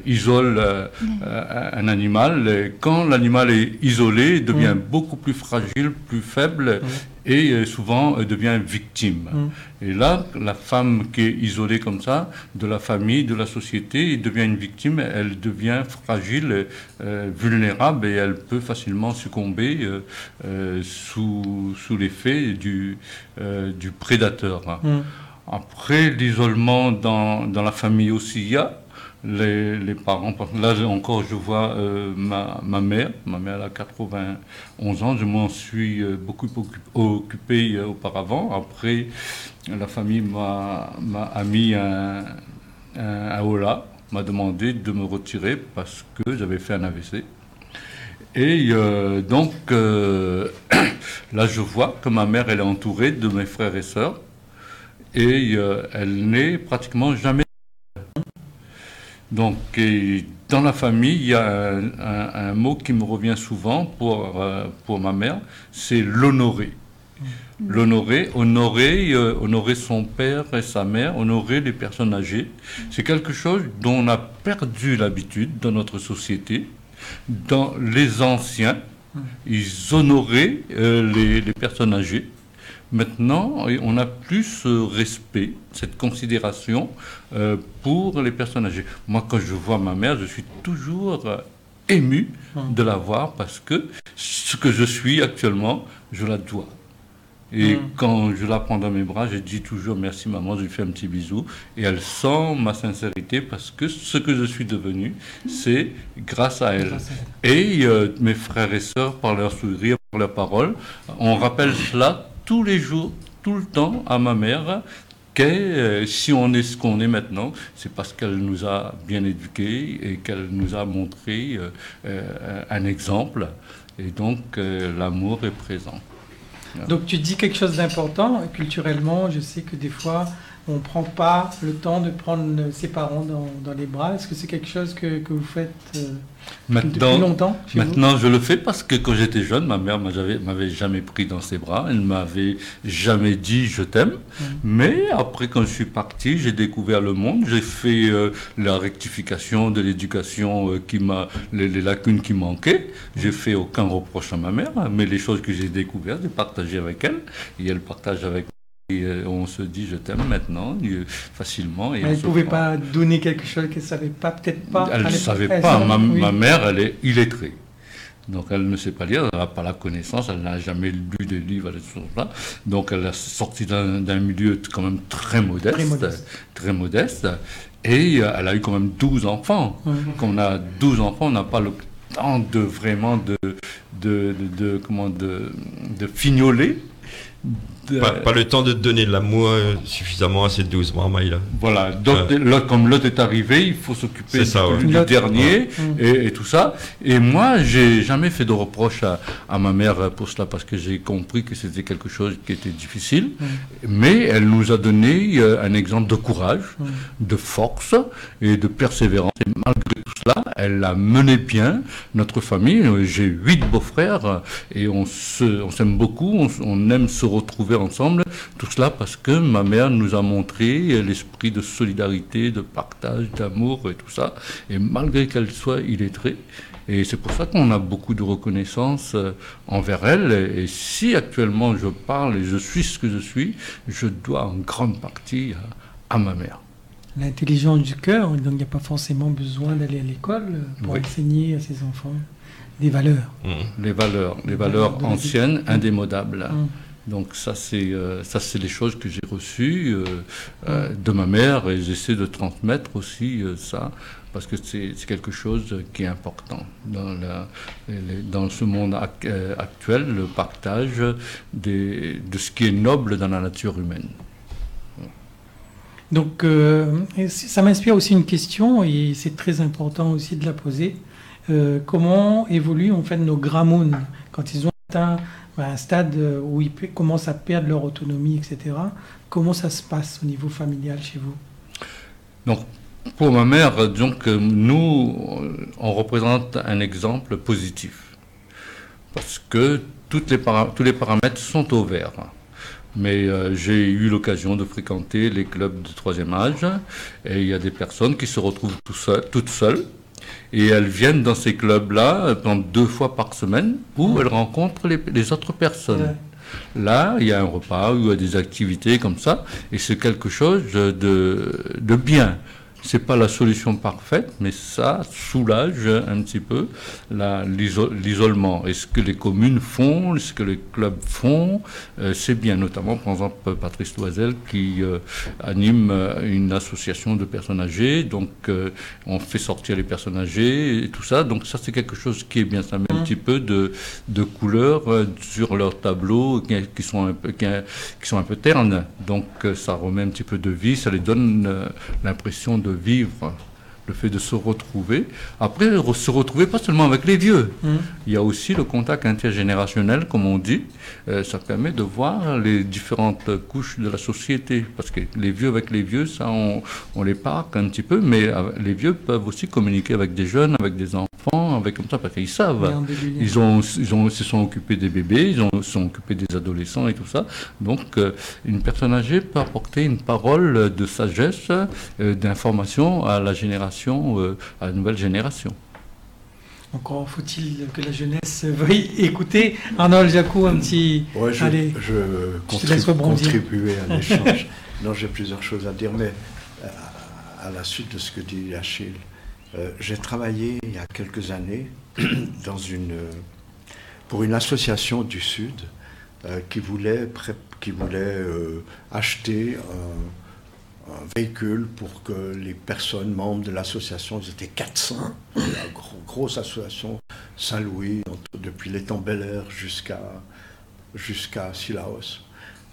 isole mm. un animal. Et quand l'animal est isolé, il devient mm. beaucoup plus fragile, plus faible. Et euh, souvent euh, devient victime. Mm. Et là, la femme qui est isolée comme ça, de la famille, de la société, devient une victime, elle devient fragile, euh, vulnérable et elle peut facilement succomber euh, euh, sous, sous l'effet du, euh, du prédateur. Mm. Après, l'isolement dans, dans la famille aussi, il y a les, les parents. Là encore, je vois euh, ma, ma mère. Ma mère elle a 91 ans. Je m'en suis euh, beaucoup occu- occupé euh, auparavant. Après, la famille m'a mis un, un, holà, m'a demandé de me retirer parce que j'avais fait un AVC. Et euh, donc, euh, là, je vois que ma mère, elle est entourée de mes frères et sœurs. Et euh, elle n'est pratiquement jamais. Donc, et dans la famille, il y a un, un- un mot qui me revient souvent pour, euh, pour ma mère, c'est l'honorer. L'honorer, honorer, euh, honorer son père et sa mère, honorer les personnes âgées, c'est quelque chose dont on a perdu l'habitude dans notre société. Dans les anciens, ils honoraient euh, les, les personnes âgées. Maintenant, on n'a plus ce respect, cette considération euh, pour les personnes âgées. Moi, quand je vois ma mère, je suis toujours euh, ému de la voir parce que ce que je suis actuellement, je la dois. Et quand je la prends dans mes bras, je dis toujours merci maman, je lui fais un petit bisou. Et elle sent ma sincérité parce que ce que je suis devenu, c'est grâce à elle. Grâce à elle. Et euh, mes frères et sœurs, par leur sourire, par leur parole, on rappelle cela tous les jours, tout le temps à ma mère, que euh, si on est ce qu'on est maintenant, c'est parce qu'elle nous a bien éduqués et qu'elle nous a montré euh, euh, un exemple. Et donc l'amour est présent. Donc tu dis quelque chose d'important. Culturellement, je sais que des fois, on ne prend pas le temps de prendre ses parents dans, dans les bras. Est-ce que c'est quelque chose que, que vous faites euh, depuis Maintenant, longtemps chez vous Maintenant, je le fais parce que quand j'étais jeune, ma mère m'avait jamais pris dans ses bras, elle m'avait jamais dit je t'aime. Mais après, quand je suis parti, j'ai découvert le monde, j'ai fait euh, la rectification de l'éducation euh, qui m'a, les, les lacunes qui manquaient. J'ai fait aucun reproche à ma mère, mais les choses que j'ai découvertes, j'ai partagé avec elle et elle partage avec moi. Et euh, on se dit je t'aime maintenant euh, facilement. Et Elle ne pouvait pas donner quelque chose qu'elle ne savait pas, peut-être pas. Elle ne savait Elle pas. Ma, oui. ma mère, elle est illettrée. Donc elle ne sait pas lire, elle n'a pas la connaissance, elle n'a jamais lu de livres, des choses comme ça. Donc elle est sortie d'un milieu quand même très modeste, Très modeste. très modeste. Et euh, elle a eu quand même 12 enfants. Quand on a 12 enfants, on n'a pas le temps de vraiment de, de, de, de- comment, de, de fignoler. De- Pas, pas le temps de te donner de l'amour euh, suffisamment à ces 12 mois, Maïla. Voilà, donc l'autre- comme l'autre est arrivé, il faut s'occuper du, ouais. du L'autre, dernier ouais. et, et tout ça. Et moi, j'ai jamais fait de reproche à, à ma mère pour cela parce que j'ai compris que c'était quelque chose qui était difficile. Mais elle nous a donné euh, un exemple de courage, de force et de persévérance. Et malgré tout cela, elle a mené bien notre famille. Euh, J'ai huit beaux-frères euh, et on se, on s'aime beaucoup, on, s- on aime se retrouver ensemble. Tout cela parce que ma mère nous a montré l'esprit de solidarité, de partage, d'amour et tout ça. Et malgré qu'elle soit illettrée, et c'est pour ça qu'on a beaucoup de reconnaissance euh, envers elle. Et si actuellement je parle et je suis ce que je suis, je dois en grande partie à, à ma mère. L'intelligence du cœur, donc il n'y a pas forcément besoin d'aller à l'école pour Oui. enseigner à ses enfants des valeurs. Mhm. Les valeurs, les Les valeurs anciennes, indémodables. Mm. Donc ça c'est euh, ça c'est les choses que j'ai reçues euh, euh, de ma mère et j'essaie de transmettre aussi ça parce que c'est quelque chose qui est important dans la dans ce monde ac- actuel le partage des, de ce qui est noble dans la nature humaine. Donc, ça m'inspire aussi une question, et c'est très important aussi de la poser. Comment évoluent en fait nos gramounes quand ils ont atteint ben, un stade euh, où ils commencent à perdre leur autonomie, etc. Comment ça se passe au niveau familial chez vous? Donc, pour ma mère, donc, nous, on représente un exemple positif. Parce que tous les paramètres sont au vert. Mais euh, j'ai eu l'occasion de fréquenter les clubs de troisième âge et il y a des personnes qui se retrouvent toutes seules et elles viennent dans ces clubs-là euh, pendant deux fois par semaine où elles rencontrent les, les autres personnes. Ouais. là, il y a un repas, il y a des activités comme ça, et c'est quelque chose de, de bien c'est pas la solution parfaite, mais ça soulage un petit peu l'isolement. Et ce que les communes font, ce que les clubs font, euh, c'est bien. Notamment, par exemple, Patrice Loisel qui euh, anime euh, une association de personnes âgées. Donc, on fait sortir les personnes âgées et tout ça. Donc, ça, c'est quelque chose qui est bien. Ça met un mmh. petit peu de, de couleur sur leurs tableaux qui, sont un peu, qui, qui, sont un peu ternes. Donc, ça remet un petit peu de vie. Ça les donne l'impression de vivre le fait de se retrouver. Après, se retrouver pas seulement avec les vieux. Mmh. Il y a aussi le contact intergénérationnel, comme on dit. Euh, ça permet de voir les différentes couches de la société. Parce que les vieux avec les vieux, ça, on, on les parque un petit peu, mais les vieux peuvent aussi communiquer avec des jeunes, avec des enfants, avec comme ça, parce qu'ils savent. Ils, ont, ils, ont, se sont occupés des bébés, ils ont, se sont occupés des adolescents et tout ça. Donc, euh, une personne âgée peut apporter une parole de sagesse, euh, d'information à la génération euh, à la nouvelle génération. Encore faut-il que la jeunesse veuille écouter. Arnold Jacou, un petit. je, Allez, je, contribuer à l'échange. non, j'ai plusieurs choses à dire, mais à, la suite de ce que dit Achille, euh, j'ai travaillé il y a quelques années une, pour une association du Sud qui voulait, qui voulait acheter un véhicule pour que les personnes membres de l'association, ils étaient 400, la grosse association Saint-Louis, depuis l'étang Bel Air jusqu'à jusqu'à Sillaos,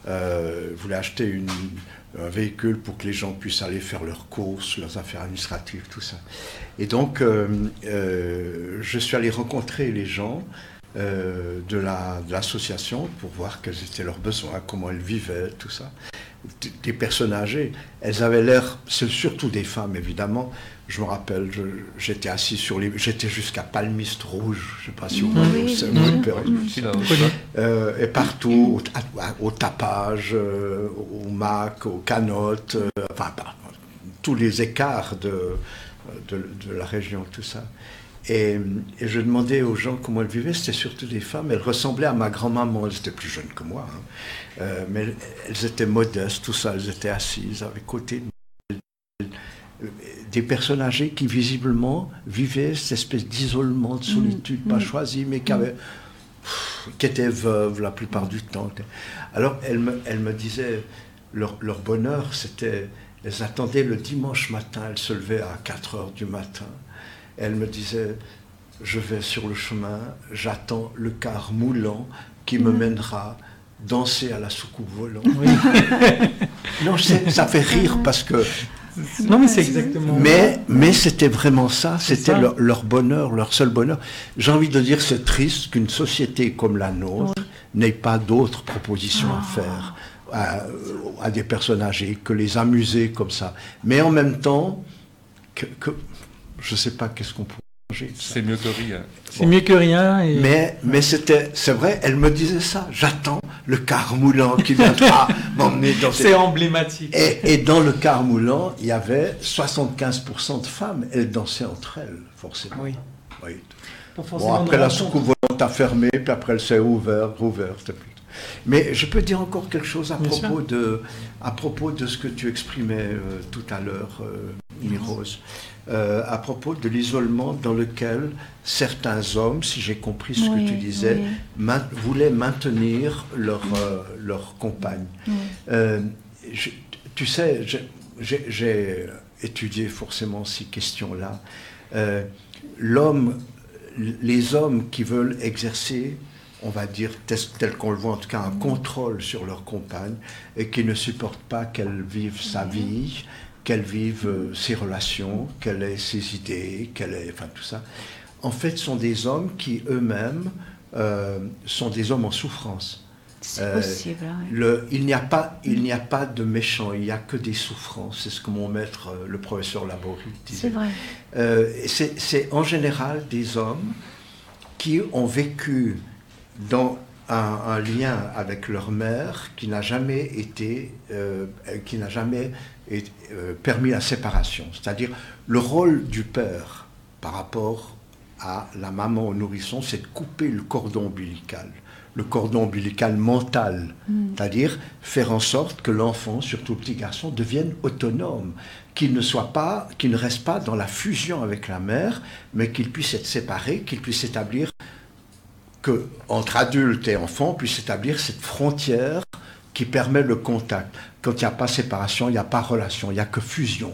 euh, voulaient acheter une, un véhicule pour que les gens puissent aller faire leurs courses, leurs affaires administratives, tout ça. Et donc, euh, euh, je suis allé rencontrer les gens euh, de l'association pour voir quels étaient leurs besoins, comment elles vivaient, tout ça des personnes âgées. Elles avaient l'air, c'est surtout des femmes évidemment. Je me rappelle, j'étais assis sur les, j'étais jusqu'à Palmiste Rouge, je ne sais pas si vous voyez, euh, et partout, au, tapage, euh, au mac, aux canottes, euh, enfin, tous les écarts de, de, la région, tout ça. Et, je demandais aux gens comment elles vivaient, c'était surtout des femmes, elles ressemblaient à ma grand-maman, elles étaient plus jeunes que moi. Hein. Euh, mais elles étaient modestes, tout ça, elles étaient assises avec côté des personnes âgées qui visiblement vivaient cette espèce d'isolement, de solitude, pas mm. choisie, mais qui, avaient, qui étaient veuves la plupart du temps. Alors elles me, elles me disaient, leur, leur bonheur, c'était, elles attendaient le dimanche matin, elles se levaient à 4 heures du matin. Elles me disaient, je vais sur le chemin, j'attends le car moulant qui me mm. mènera danser à la soucoupe volante. non, ça fait rire parce que. Non, mais c'est exactement. Mais, mais c'était vraiment ça, c'était leur, bonheur, leur seul bonheur. J'ai envie de dire, c'est triste qu'une société comme la nôtre n'ait pas d'autres propositions à ah. faire à, des personnes âgées que les amuser comme ça. Mais en même temps, que, je ne sais pas qu'est-ce qu'on pourrait c'est mieux que rien. C'est mieux que rien. Mais, mais c'était, c'est vrai, elle me disait ça. J'attends le car moulant qui viendra m'emmener dans. C'est emblématique. Et, dans le car moulant, il y avait 75% de femmes. Elles dansaient entre elles, forcément. Oui. Bon, après la soucoupe volante a fermé, puis après elle s'est ouverte, ouverte. Mais je peux dire encore quelque chose à propos de, à propos de ce que tu exprimais euh, tout à l'heure, euh, Mirose. Euh, à propos de l'isolement dans lequel certains hommes, si j'ai compris ce que tu disais, voulaient maintenir leur, euh, leur compagne. Euh, tu sais, j'ai étudié forcément ces questions-là. L'homme, les hommes qui veulent exercer on va dire, tel, qu'on le voit en tout cas, un contrôle sur leur compagne et qui ne supportent pas qu'elle vive sa vie, qu'elle vive euh, ses relations, qu'elle ait ses idées, qu'elle ait, enfin tout ça, en fait, sont des hommes qui eux-mêmes euh, sont des hommes en souffrance. C'est euh, possible. Le, il n'y a pas, il n'y a pas de méchants, il n'y a que des souffrances. C'est ce que mon maître, le professeur Laborie, disait. C'est vrai. c'est en général des hommes qui ont vécu dans un, lien avec leur mère qui n'a jamais été, qui n'a jamais euh, permis la séparation. C'est-à-dire le rôle du père par rapport à la maman au nourrisson, c'est de couper le cordon ombilical. Le cordon ombilical mental, c'est-à-dire faire en sorte que l'enfant, surtout le petit garçon, devienne autonome, qu'il ne soit pas, qu'il ne reste pas dans la fusion avec la mère, mais qu'il puisse être séparé, qu'il puisse établir que entre adultes et enfants puisse établir cette frontière qui permet le contact. Quand il n'y a pas séparation, il n'y a pas relation, il n'y a que fusion.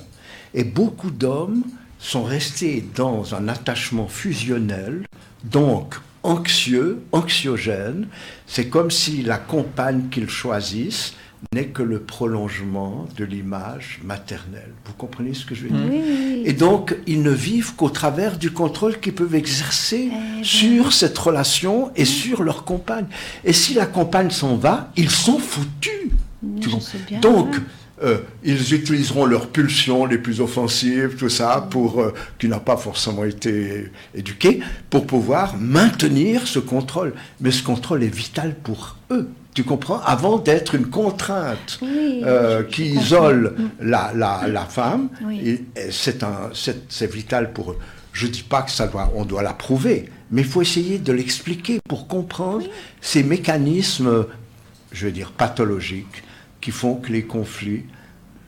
Et beaucoup d'hommes sont restés dans un attachement fusionnel, donc anxieux, anxiogène. C'est comme si la compagne qu'ils choisissent n'est que le prolongement de l'image maternelle. Vous comprenez ce que je veux dire Oui, Et donc, ils ne vivent qu'au travers du contrôle qu'ils peuvent exercer ben sur cette relation et sur leur compagne. Et si la compagne s'en va, ils sont foutus. Bien. Donc, ouais. euh, ils utiliseront leurs pulsions les plus offensives, tout ça, pour euh, qui n'a pas forcément été éduqué, pour pouvoir maintenir ce contrôle. Mais ce contrôle est vital pour eux. Tu comprends? Avant d'être une contrainte Oui, euh, qui isole la, la, la femme, Oui. c'est vital pour eux. Je dis pas que ça doit, on doit l'approuver, mais il faut essayer de l'expliquer pour comprendre ces mécanismes, je veux dire pathologiques, qui font que les conflits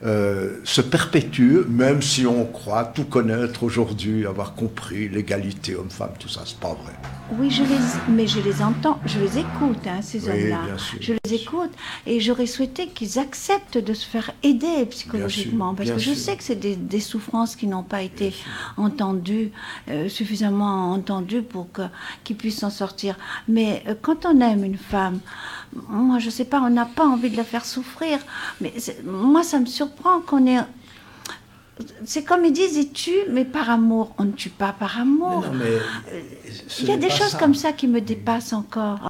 euh, se perpétuent, même si on croit tout connaître aujourd'hui, avoir compris l'égalité homme-femme, tout ça, c'est pas vrai. Oui, je les, mais je les entends, je les écoute, hein, ces Oui, hommes-là. Je les écoute et j'aurais souhaité qu'ils acceptent de se faire aider psychologiquement, parce que je sûr. sais que c'est des, des souffrances qui n'ont pas été entendues, euh, suffisamment entendues pour que- qu'ils puissent s'en sortir. Mais euh, quand on aime une femme, moi je sais pas, on n'a pas envie de la faire souffrir. Mais c'est- moi ça me surprend qu'on ait c'est comme ils disent, ils tuent, mais par amour. On ne tue pas par amour. Mais non, mais ce Il y a des choses ça. comme ça qui me dépassent encore.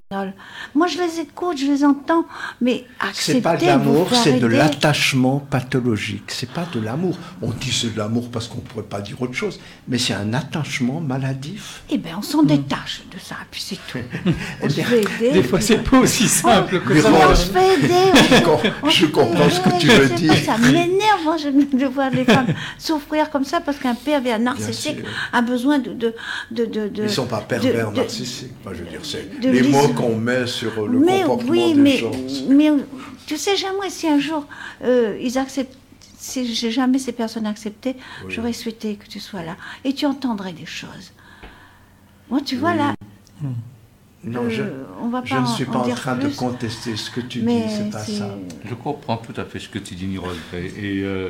Moi, je les écoute, je les entends, mais accepter C'est pas de l'amour, c'est de l'attachement pathologique. C'est pas de l'amour. On dit c'est de l'amour parce qu'on pourrait pas dire autre chose, mais c'est un attachement maladif. Eh bien, on s'en détache de ça, puis c'est tout. On se bien, fait aider. Des fois, c'est pas aussi simple que ça. on se fait aider. On je comprends ce que tu veux dire. pas, Ça m'énerve, je- de voir les femmes souffrir comme ça parce qu'un pervers narcissique a besoin de. de, de, de, de- Ils sont pas pervers narcissiques. Moi, je veux dire, c'est les mots qu'on met sur le mais comportement oui, des mais, gens. mais tu sais, j'aimerais si un jour euh, ils acceptent, si j'ai jamais ces personnes acceptées, Oui. j'aurais souhaité que tu sois là et tu entendrais des choses. Moi, tu vois là, Non, je, euh, on va pas je ne suis pas en train de contester ce que tu dis, c'est pas ça. Je comprends tout à fait ce que tu dis, Nirol. Et, et, euh,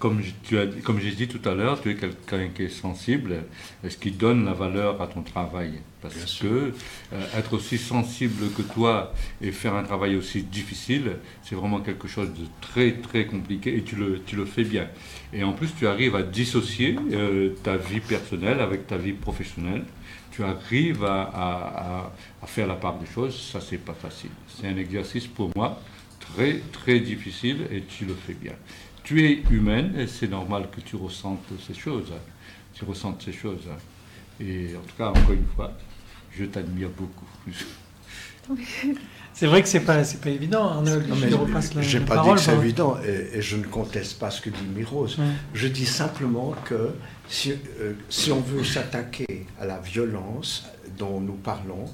comme je- tu as, dit- comme j'ai dit tout à l'heure, tu es quelqu'un qui est sensible, ce qui donne la valeur à ton travail. Parce Bien que euh, être aussi sensible que toi et faire un travail aussi difficile, c'est vraiment quelque chose de très très compliqué et tu le, tu le fais bien. Et en plus, tu arrives à dissocier euh, ta vie personnelle avec ta vie professionnelle. Tu arrives à, faire la part des choses, ça c'est pas facile. C'est un exercice pour moi très très difficile et tu le fais bien. Tu es humaine et c'est normal que tu ressentes ces choses. hein. Tu ressentes ces choses. hein. Et en tout cas, encore une fois, je t'admire beaucoup. C'est vrai que c'est pas, c'est pas évident. Arnold, Non, je mais te repasse la, J'ai pas parole. dit que c'est évident et, et je ne conteste pas ce que dit Mirose. Ouais. Je dis simplement que si, euh, si on veut s'attaquer à la violence dont nous parlons,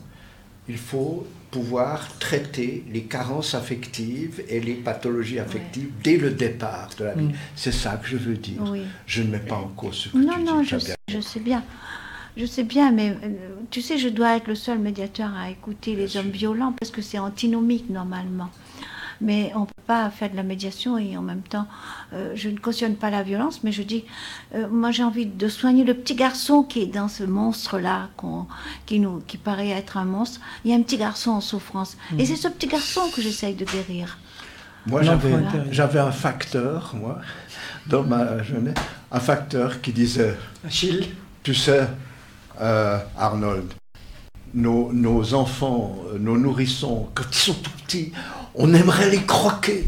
il faut pouvoir traiter les carences affectives et les pathologies affectives dès le départ de la vie. Mm. C'est ça que je veux dire. Oui. Je ne mets pas en cause ce que Non, tu non, dis. je Fabien. sais, je sais bien. Je sais bien, mais euh, tu sais, je dois être le seul médiateur à écouter les hommes violents parce que c'est antinomique normalement. Mais on ne peut pas faire de la médiation et en même temps, euh, je ne cautionne pas la violence, mais je dis, euh, moi j'ai envie de soigner le petit garçon qui est dans ce monstre-là, qui, nous, qui paraît être un monstre. Il y a un petit garçon en souffrance. Et c'est ce petit garçon que j'essaye de guérir. Moi, j'avais un facteur, moi, dans ma jeunesse, un facteur qui disait Achille. Tu sais, euh, Arnold, nos, nos enfants, euh, nos nourrissons, quand ils sont tout petits, on aimerait les croquer.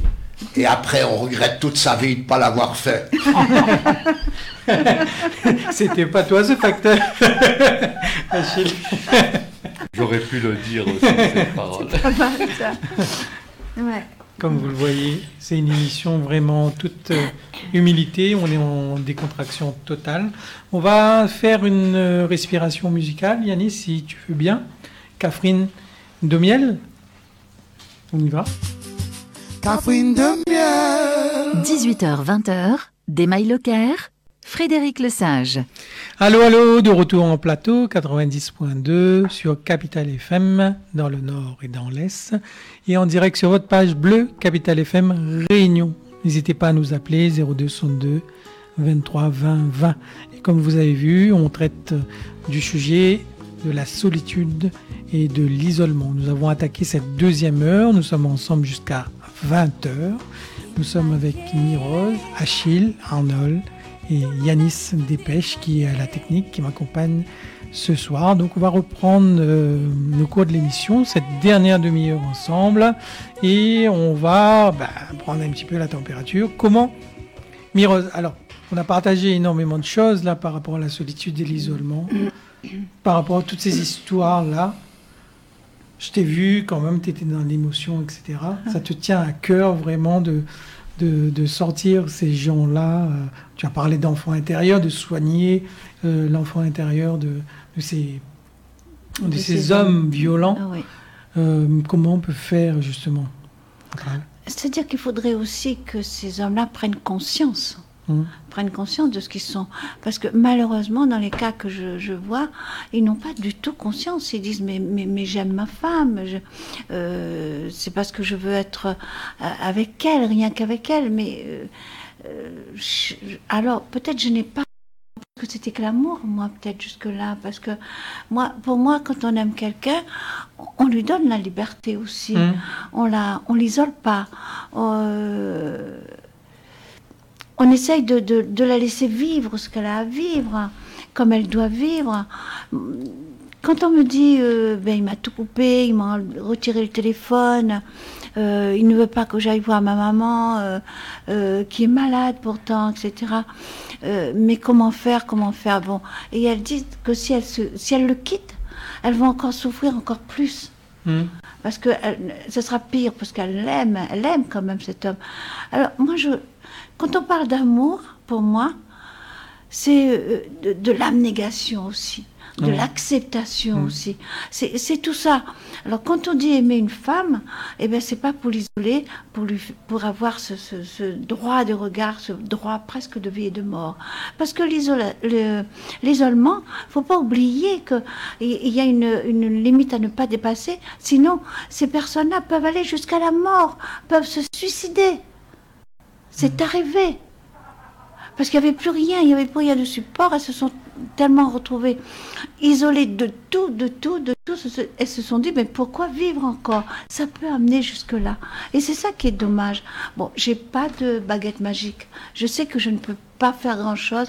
Et après, on regrette toute sa vie de ne pas l'avoir fait. C'était pas toi ce facteur. Achille. J'aurais pu le dire aussi, ces paroles. Pas mal, ça. Ouais. Comme vous le voyez, c'est une émission vraiment toute euh, humilité. On est en décontraction totale. On va faire une euh, respiration musicale, Yannis, si tu veux bien. Catherine de miel. On y va. Catherine de miel. 18h-20h, Desmailles Locaire, Frédéric Lesage. Allô, allô, de retour en plateau, 90.2 sur Capital FM dans le nord et dans l'est. Et en direct sur votre page bleue, Capital FM Réunion. N'hésitez pas à nous appeler 0262 23 20 20. Et comme vous avez vu, on traite du sujet de la solitude et de l'isolement. Nous avons attaqué cette deuxième heure. Nous sommes ensemble jusqu'à 20h. Nous sommes avec Mirose, Achille, Arnold et Yanis Dépêche qui est à la technique, qui m'accompagne ce soir. Donc on va reprendre euh, le cours de l'émission, cette dernière demi-heure ensemble, et on va bah, prendre un petit peu la température. Comment Mirose, alors on a partagé énormément de choses là par rapport à la solitude et l'isolement, par rapport à toutes ces histoires là. Je t'ai vu quand même, tu étais dans l'émotion, etc. Ça te tient à cœur vraiment de, de, sortir ces gens-là. Euh, tu as parlé d'enfants intérieurs, de soigner euh, l'enfant intérieur de, ces, de, ces, hommes, violents. Ah euh, comment on peut faire justement C'est-à-dire qu'il faudrait aussi que ces hommes-là prennent conscience Mmh. prennent conscience de ce qu'ils sont. Parce que malheureusement, dans les cas que je, vois, ils n'ont pas du tout conscience. Ils disent mais, mais, mais j'aime ma femme, euh, c'est parce que je veux être euh, avec elle, rien qu'avec elle. Mais euh, alors peut-être je n'ai pas que c'était que l'amour, moi, peut-être jusque-là, parce que moi, pour moi, quand on aime quelqu'un, on lui donne la liberté aussi. Mmh. On la, on l'isole pas on essaye de, la laisser vivre ce qu'elle a à vivre, comme elle doit vivre. Quand on me dit, euh, ben, il m'a tout coupé, il m'a retiré le téléphone, euh, il ne veut pas que j'aille voir ma maman, euh, qui est malade pourtant, etc. mais comment faire, comment faire? Bon, et elle dit que si elle, si elle le quitte, elle va encore souffrir encore plus. Hmm. Parce que ce sera pire, parce qu'elle l'aime, elle aime quand même cet homme. Alors moi, je, quand on parle d'amour, pour moi, c'est euh, de, l'abnégation aussi, de l'acceptation mm. aussi. C'est tout ça. Alors quand on dit aimer une femme, eh ben c'est pas pour l'isoler, pour lui, pour avoir ce, droit de regard, ce droit presque de vie et de mort. Parce que l'isolement, faut pas oublier que il y a une, une limite à ne pas dépasser. Sinon, ces personnes-là peuvent aller jusqu'à la mort, peuvent se suicider. C'est arrivé. Parce qu'il n'y avait plus rien, il n'y avait plus rien de support. Elles se sont tellement retrouvées isolées de tout, de tout, de tout. Elles se sont dit, mais pourquoi vivre encore? Ça peut amener jusque-là. Et c'est ça qui est dommage. Bon, j'ai pas de baguette magique. Je sais que je ne peux pas faire grand-chose,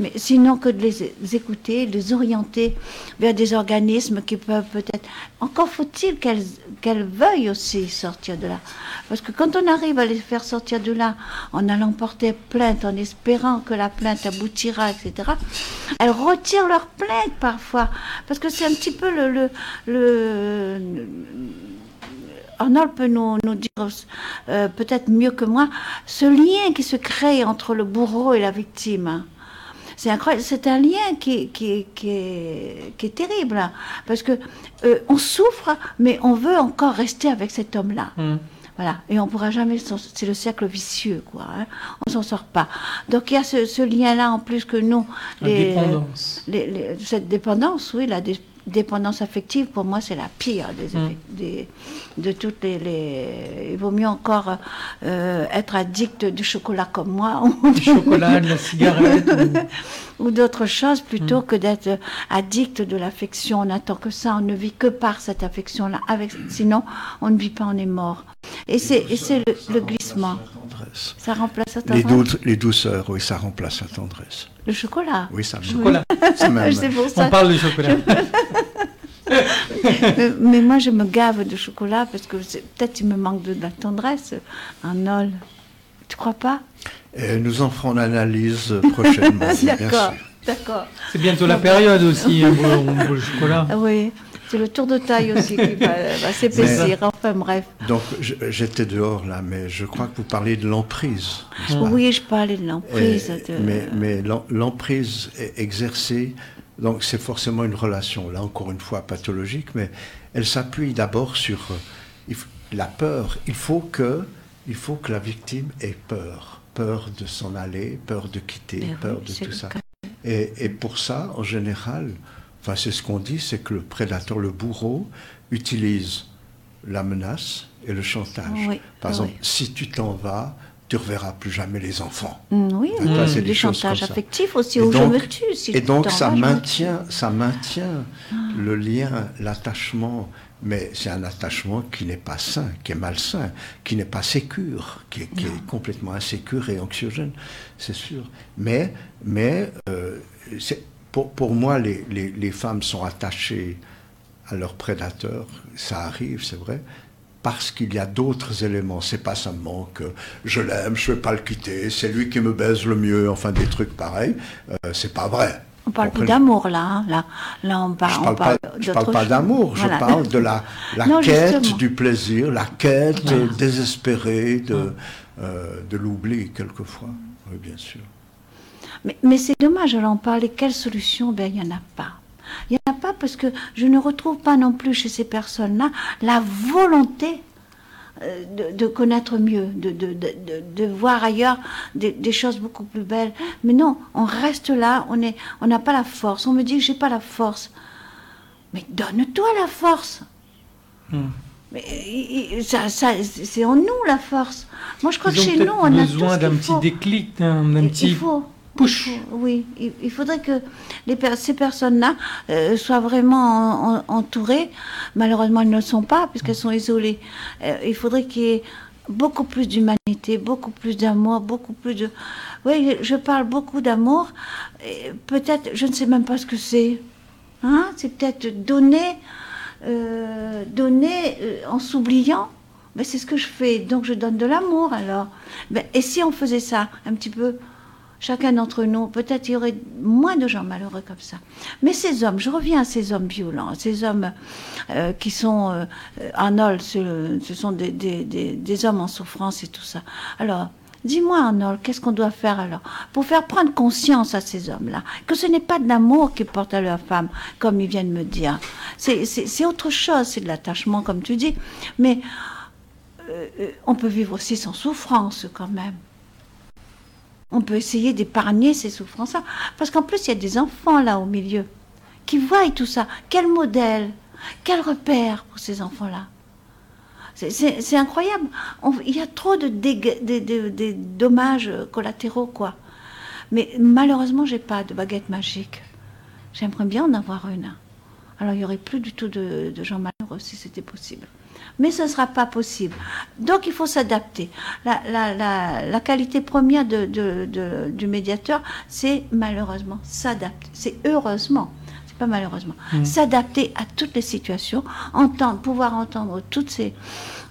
mais sinon que de les écouter, les orienter vers des organismes qui peuvent peut-être... Encore faut-il qu'elles qu'elles veuillent aussi sortir de là. Parce que quand on arrive à les faire sortir de là en allant porter plainte, en espérant que la plainte aboutira, etc., elles retirent leur plainte parfois. Parce que c'est un petit peu le, le Arnold peut nous, nous dire euh, peut-être mieux que moi ce lien qui se crée entre le bourreau et la victime. C'est incroyable, c'est un lien qui, qui, qui, est, qui, est, terrible hein, parce que euh, on souffre, mais on veut encore rester avec cet homme-là. Hmm. Voilà, et on pourra jamais. C'est le cercle vicieux, quoi. Hein. On s'en sort pas. Donc il y a ce, ce lien-là en plus que nous. Les, dépendance. Les, cette dépendance, oui, la dépendance dépendance affective, pour moi, c'est la pire des, mm. de toutes les, Il vaut mieux encore euh, être addict du chocolat comme moi. Du chocolat, de la cigarette. ou, d'autres choses plutôt mm. que d'être addict de l'affection. On n'attend que ça, on ne vit que par cette affection-là. Avec, sinon, on ne vit pas, on est mort. Et c'est le, le glissement. Ça remplace la tendresse. Les, douceurs, oui, ça remplace la tendresse. Le chocolat Oui, ça le chocolat. On parle du chocolat. mais, moi, je me gave de chocolat parce que peut-être il me manque de, la tendresse. Un ol. Tu crois pas? Et Nous en ferons l'analyse prochainement. D'accord. D'accord. C'est bientôt la période aussi, hein, pour le chocolat. Oui. C'est le tour de taille aussi qui va, s'épaissir. Enfin bref. Donc j'étais dehors là, mais je crois que vous parlez de l'emprise. Oui, je parlais de l'emprise. Mais, mais l'emprise exercée, donc c'est forcément une relation, là encore une fois pathologique, mais elle s'appuie d'abord sur euh, la peur. Il faut que, il faut que la victime ait peur. Peur de s'en aller, peur de quitter, ben peur de tout ça. Et, et, pour ça, en général, Enfin, c'est ce qu'on dit, c'est que le prédateur, le bourreau, utilise la menace et le chantage. Par exemple, si tu t'en vas, tu reverras plus jamais les enfants. Mm, oui, oui. les chantages affectifs aussi, où je me tue. et donc ça maintient, ça maintient le lien, l'attachement, mais c'est un attachement qui n'est pas sain, qui est malsain, qui n'est pas sécure, qui est, complètement insécure et anxiogène, c'est sûr. Mais, mais euh, pour, moi, les, femmes sont attachées à leurs prédateurs. Ça arrive, c'est vrai. Parce qu'il y a d'autres éléments. C'est pas seulement que je l'aime, je ne vais pas le quitter, c'est lui qui me baise le mieux, enfin des trucs pareils. Euh, c'est pas vrai. On parle plus d'amour là, hein. là, là on, parle, je parle, je parle pas d'amour, je parle de la, la quête du plaisir, la quête désespérée de, euh, de l'oubli quelquefois, oui bien sûr. Mais, c'est dommage, alors on parlait quelle solution? Ben, il n'y en a pas. Il n'y en a pas parce que je ne retrouve pas non plus chez ces personnes-là la volonté de, connaître mieux, de, de, voir ailleurs des, choses beaucoup plus belles. Mais non, on reste là, on n'a on pas la force. On me dit que j'ai pas la force. Mais donne-toi la force. Hmm. Mais ça, ça, c'est en nous la force. Moi, je crois que chez nous, on a besoin d'un petit déclic, d'un petit. Il faut. Oui, il faudrait que ces personnes-là euh, soient vraiment entourées. Malheureusement, elles ne le sont pas puisqu'elles sont isolées. Euh, il faudrait qu'il y ait beaucoup plus d'humanité, beaucoup plus d'amour, beaucoup plus de... Oui, je parle beaucoup d'amour. Peut-être, je ne sais même pas ce que c'est. Hein c'est peut-être donner, euh, donner en s'oubliant. Mais c'est ce que je fais. Donc je donne de l'amour alors. Et si on faisait ça un petit peu chacun d'entre nous, peut-être il y aurait moins de gens malheureux comme ça. Mais ces hommes, je reviens à ces hommes violents, ces hommes euh, qui sont euh, Arnold, ce, sont des, hommes en souffrance et tout ça. Alors, dis-moi Arnold, qu'est-ce qu'on doit faire alors pour faire prendre conscience à ces hommes-là que ce n'est pas de l'amour qu'ils portent à leur femme, comme ils viennent me dire. C'est autre chose, c'est de l'attachement, comme tu dis. Mais euh, on peut vivre aussi sans souffrance quand même. On peut essayer d'épargner ces souffrances-là. Parce qu'en plus, il y a des enfants là au milieu qui voient tout ça. Quel modèle, quel repère pour ces enfants-là. C'est incroyable. il y a trop de, de, dommages collatéraux, quoi. Mais malheureusement, j'ai pas de baguette magique. J'aimerais bien en avoir une. Alors, il y aurait plus du tout de gens malheureux si c'était possible mais ce ne sera pas possible. Donc il faut s'adapter. La, qualité première du médiateur, c'est malheureusement s'adapter. C'est heureusement, c'est pas malheureusement, mmh. s'adapter à toutes les situations, entendre, pouvoir entendre toutes ces,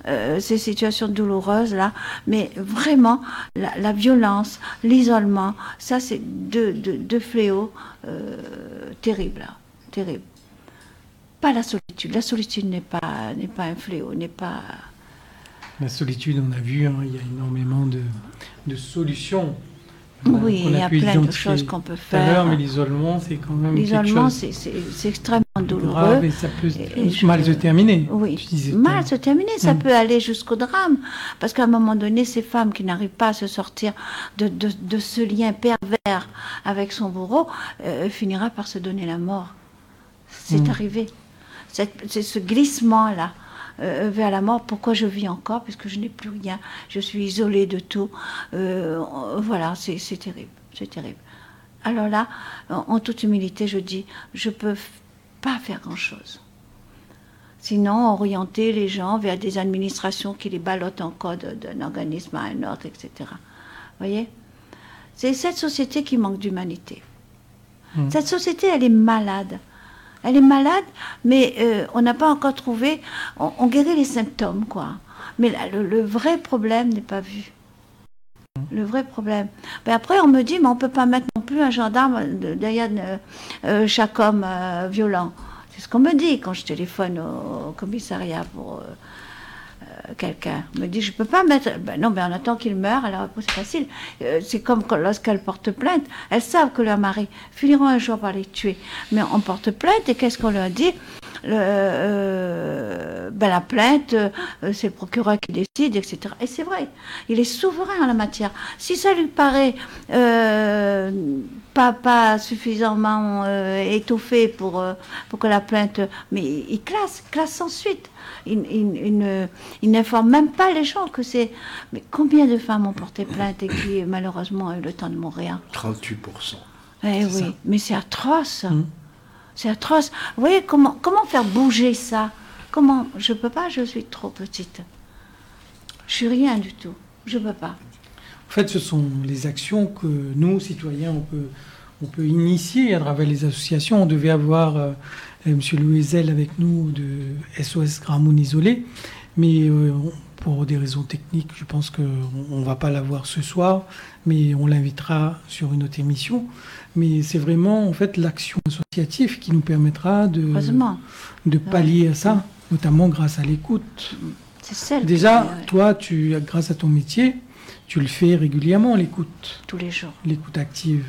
euh, ces situations douloureuses là, mais vraiment la, violence, l'isolement, ça c'est deux, fléaux euh, terribles, terribles la solitude. La solitude n'est pas, n'est pas un fléau, n'est pas... La solitude, on a vu, hein, il y a énormément de, de solutions. Oui, il y a plein de choses qu'on peut faire. mais l'isolement, c'est quand même L'isolement, c'est, extrêmement douloureux. et ça peut mal se terminer. Oui, mal se terminer, ça peut aller jusqu'au drame. Parce qu'à un moment donné, ces femmes qui n'arrivent pas à se sortir de, de, de ce lien pervers avec son bourreau, euh, finira par se donner la mort. C'est hmm. arrivé c'est ce glissement-là euh, vers la mort. Pourquoi je vis encore? Puisque je n'ai plus rien. Je suis isolée de tout. Euh, voilà, c'est terrible. C'est terrible. Alors là, en, toute humilité, je dis, je ne peux pas faire grand-chose. Sinon, orienter les gens vers des administrations qui les ballottent encore d'un organisme à un autre, etc. Vous voyez? C'est cette société qui manque d'humanité. Mmh. Cette société, elle est malade. Elle est malade, mais euh, on n'a pas encore trouvé. On, guérit les symptômes, quoi. Mais le, vrai problème n'est pas vu. Le vrai problème. Mais après, on me dit, mais on peut pas mettre non plus un gendarme derrière euh, chaque homme euh, violent. C'est ce qu'on me dit quand je téléphone au, commissariat pour euh, quelqu'un. Me dit, je ne peux pas mettre. Ben non, mais on attend qu'il meure, alors c'est facile. c'est comme lorsqu'elles portent plainte, elles savent que leur mari finiront un jour par les tuer. Mais on porte plainte et qu'est-ce qu'on leur dit? Euh, ben la plainte, euh, c'est le procureur qui décide, etc. Et c'est vrai, il est souverain en la matière. Si ça lui paraît euh, pas, pas suffisamment étoffé pour, pour que la plainte, mais il classe, classe sans suite. Il, il, n'informe même pas les gens que c'est. Mais combien de femmes ont porté plainte et qui malheureusement ont eu le temps de mourir? 38%. Eh oui, mais c'est atroce. Mmh. C'est atroce. Vous voyez, comment, faire bouger ça? Comment Je ne peux pas, je suis trop petite. Je suis rien du tout. Je peux pas. En fait, ce sont les actions que nous, citoyens, on peut, on peut initier à travers les associations. On devait avoir euh, M. Louisel avec nous de SOS Gramoun Isolé, mais euh, pour des raisons techniques, je pense qu'on ne va pas l'avoir ce soir, mais on l'invitera sur une autre émission. Mais c'est vraiment en fait l'action associative qui nous permettra de, de pallier à ça, notamment grâce à l'écoute. Déjà, toi, tu, grâce à ton métier, tu le fais régulièrement, l'écoute. Tous les jours. L'écoute active.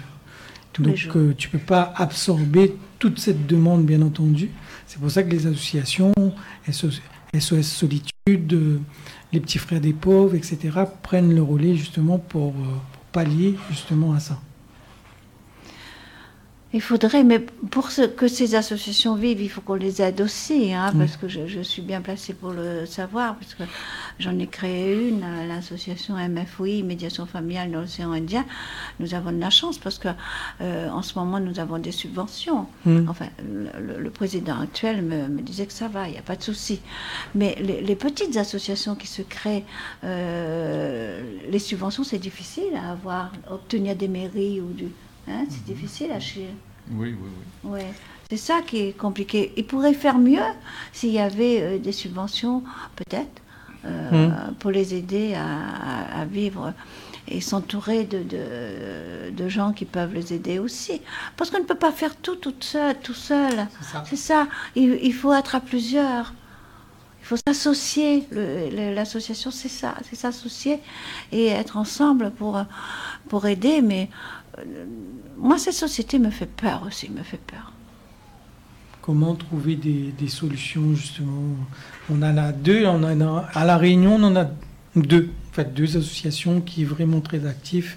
Donc, euh, tu ne peux pas absorber toute cette demande, bien entendu. C'est pour ça que les associations, SOS, Solitude, euh, les petits frères des pauvres, etc., prennent le relais justement pour, euh, pour pallier justement à ça. Il faudrait, mais pour que ces associations vivent, il faut qu'on les aide aussi, hein, parce que je, suis bien placée pour le savoir, parce que j'en ai créé une, l'association MFOI, Médiation familiale dans l'océan Indien. Nous avons de la chance parce que euh, en ce moment nous avons des subventions. Mm. Enfin, le, président actuel me, disait que ça va, il n'y a pas de souci. Mais les, petites associations qui se créent, euh, les subventions, c'est difficile à avoir, obtenir des mairies ou du Hein, c'est mhm. difficile à chier. Oui, oui, oui. Ouais. C'est ça qui est compliqué. Il pourrait faire mieux s'il y avait euh, des subventions, peut-être, euh, mhm. pour les aider à, vivre et s'entourer de, de, gens qui peuvent les aider aussi. Parce qu'on ne peut pas faire tout toute seule, tout seul. C'est ça. Il, faut être à plusieurs. Il faut s'associer. L'association, c'est ça. C'est s'associer et être ensemble pour, pour aider. Mais moi, cette société me fait peur aussi, me fait peur. Comment trouver des, solutions, justement? On en a deux, on a, à La Réunion, on en a deux, en fait, deux associations qui sont vraiment très actives,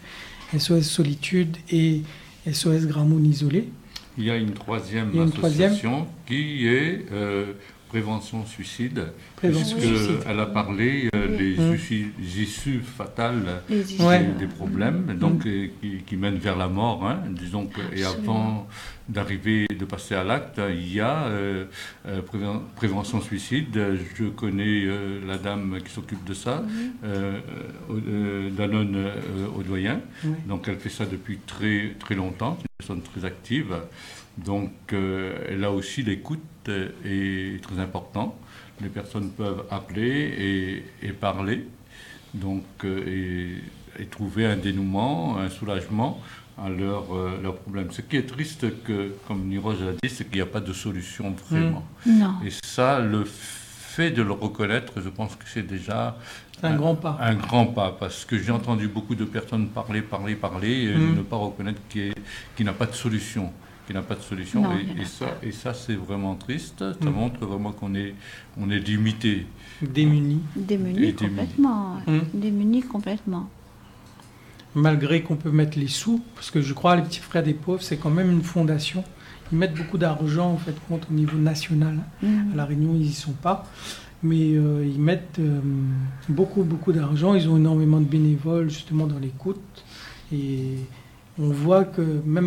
SOS Solitude et SOS Gramoun Isolé. Il y a une troisième association qui est euh, prévention suicide, puisqu'elle a parlé euh, des mmh. issues, fatales des, problèmes, donc mmh. qui, mènent vers la mort. Hein, disons que, et avant d'arriver, de passer à l'acte, il y a euh, euh, prévention suicide. Je connais la dame qui s'occupe de ça, mmh. Danone Audoyen. Donc elle fait ça depuis très très longtemps. C'est une personne très active. Donc là aussi l'écoute est très important. Les personnes peuvent appeler et, parler, donc euh, et, trouver un dénouement, un soulagement à leurs euh, leur problèmes. Ce qui est triste, que, comme Niroj a dit, c'est qu'il n'y a pas de solution vraiment. Mm. Non. Et ça, le fait de le reconnaître, je pense que c'est déjà un, grand pas. Un grand pas, parce que j'ai entendu beaucoup de personnes parler, parler, parler, et mm. ne pas reconnaître qu'il n'y a pas de solution qui n'a pas de solution. et, ça, et ça c'est vraiment triste. Ça montre vraiment qu'on est, on est limité. Démuni. Démuni complètement. Mm. Démuni complètement. Malgré qu'on peut mettre les sous, parce que je crois les petits frères des pauvres, c'est quand même une fondation. Ils mettent beaucoup d'argent en fait compte au niveau national. Mm. À la Réunion, ils n'y sont pas. Mais euh, ils mettent euh, beaucoup, beaucoup d'argent. Ils ont énormément de bénévoles justement dans l'écoute. Et on voit que même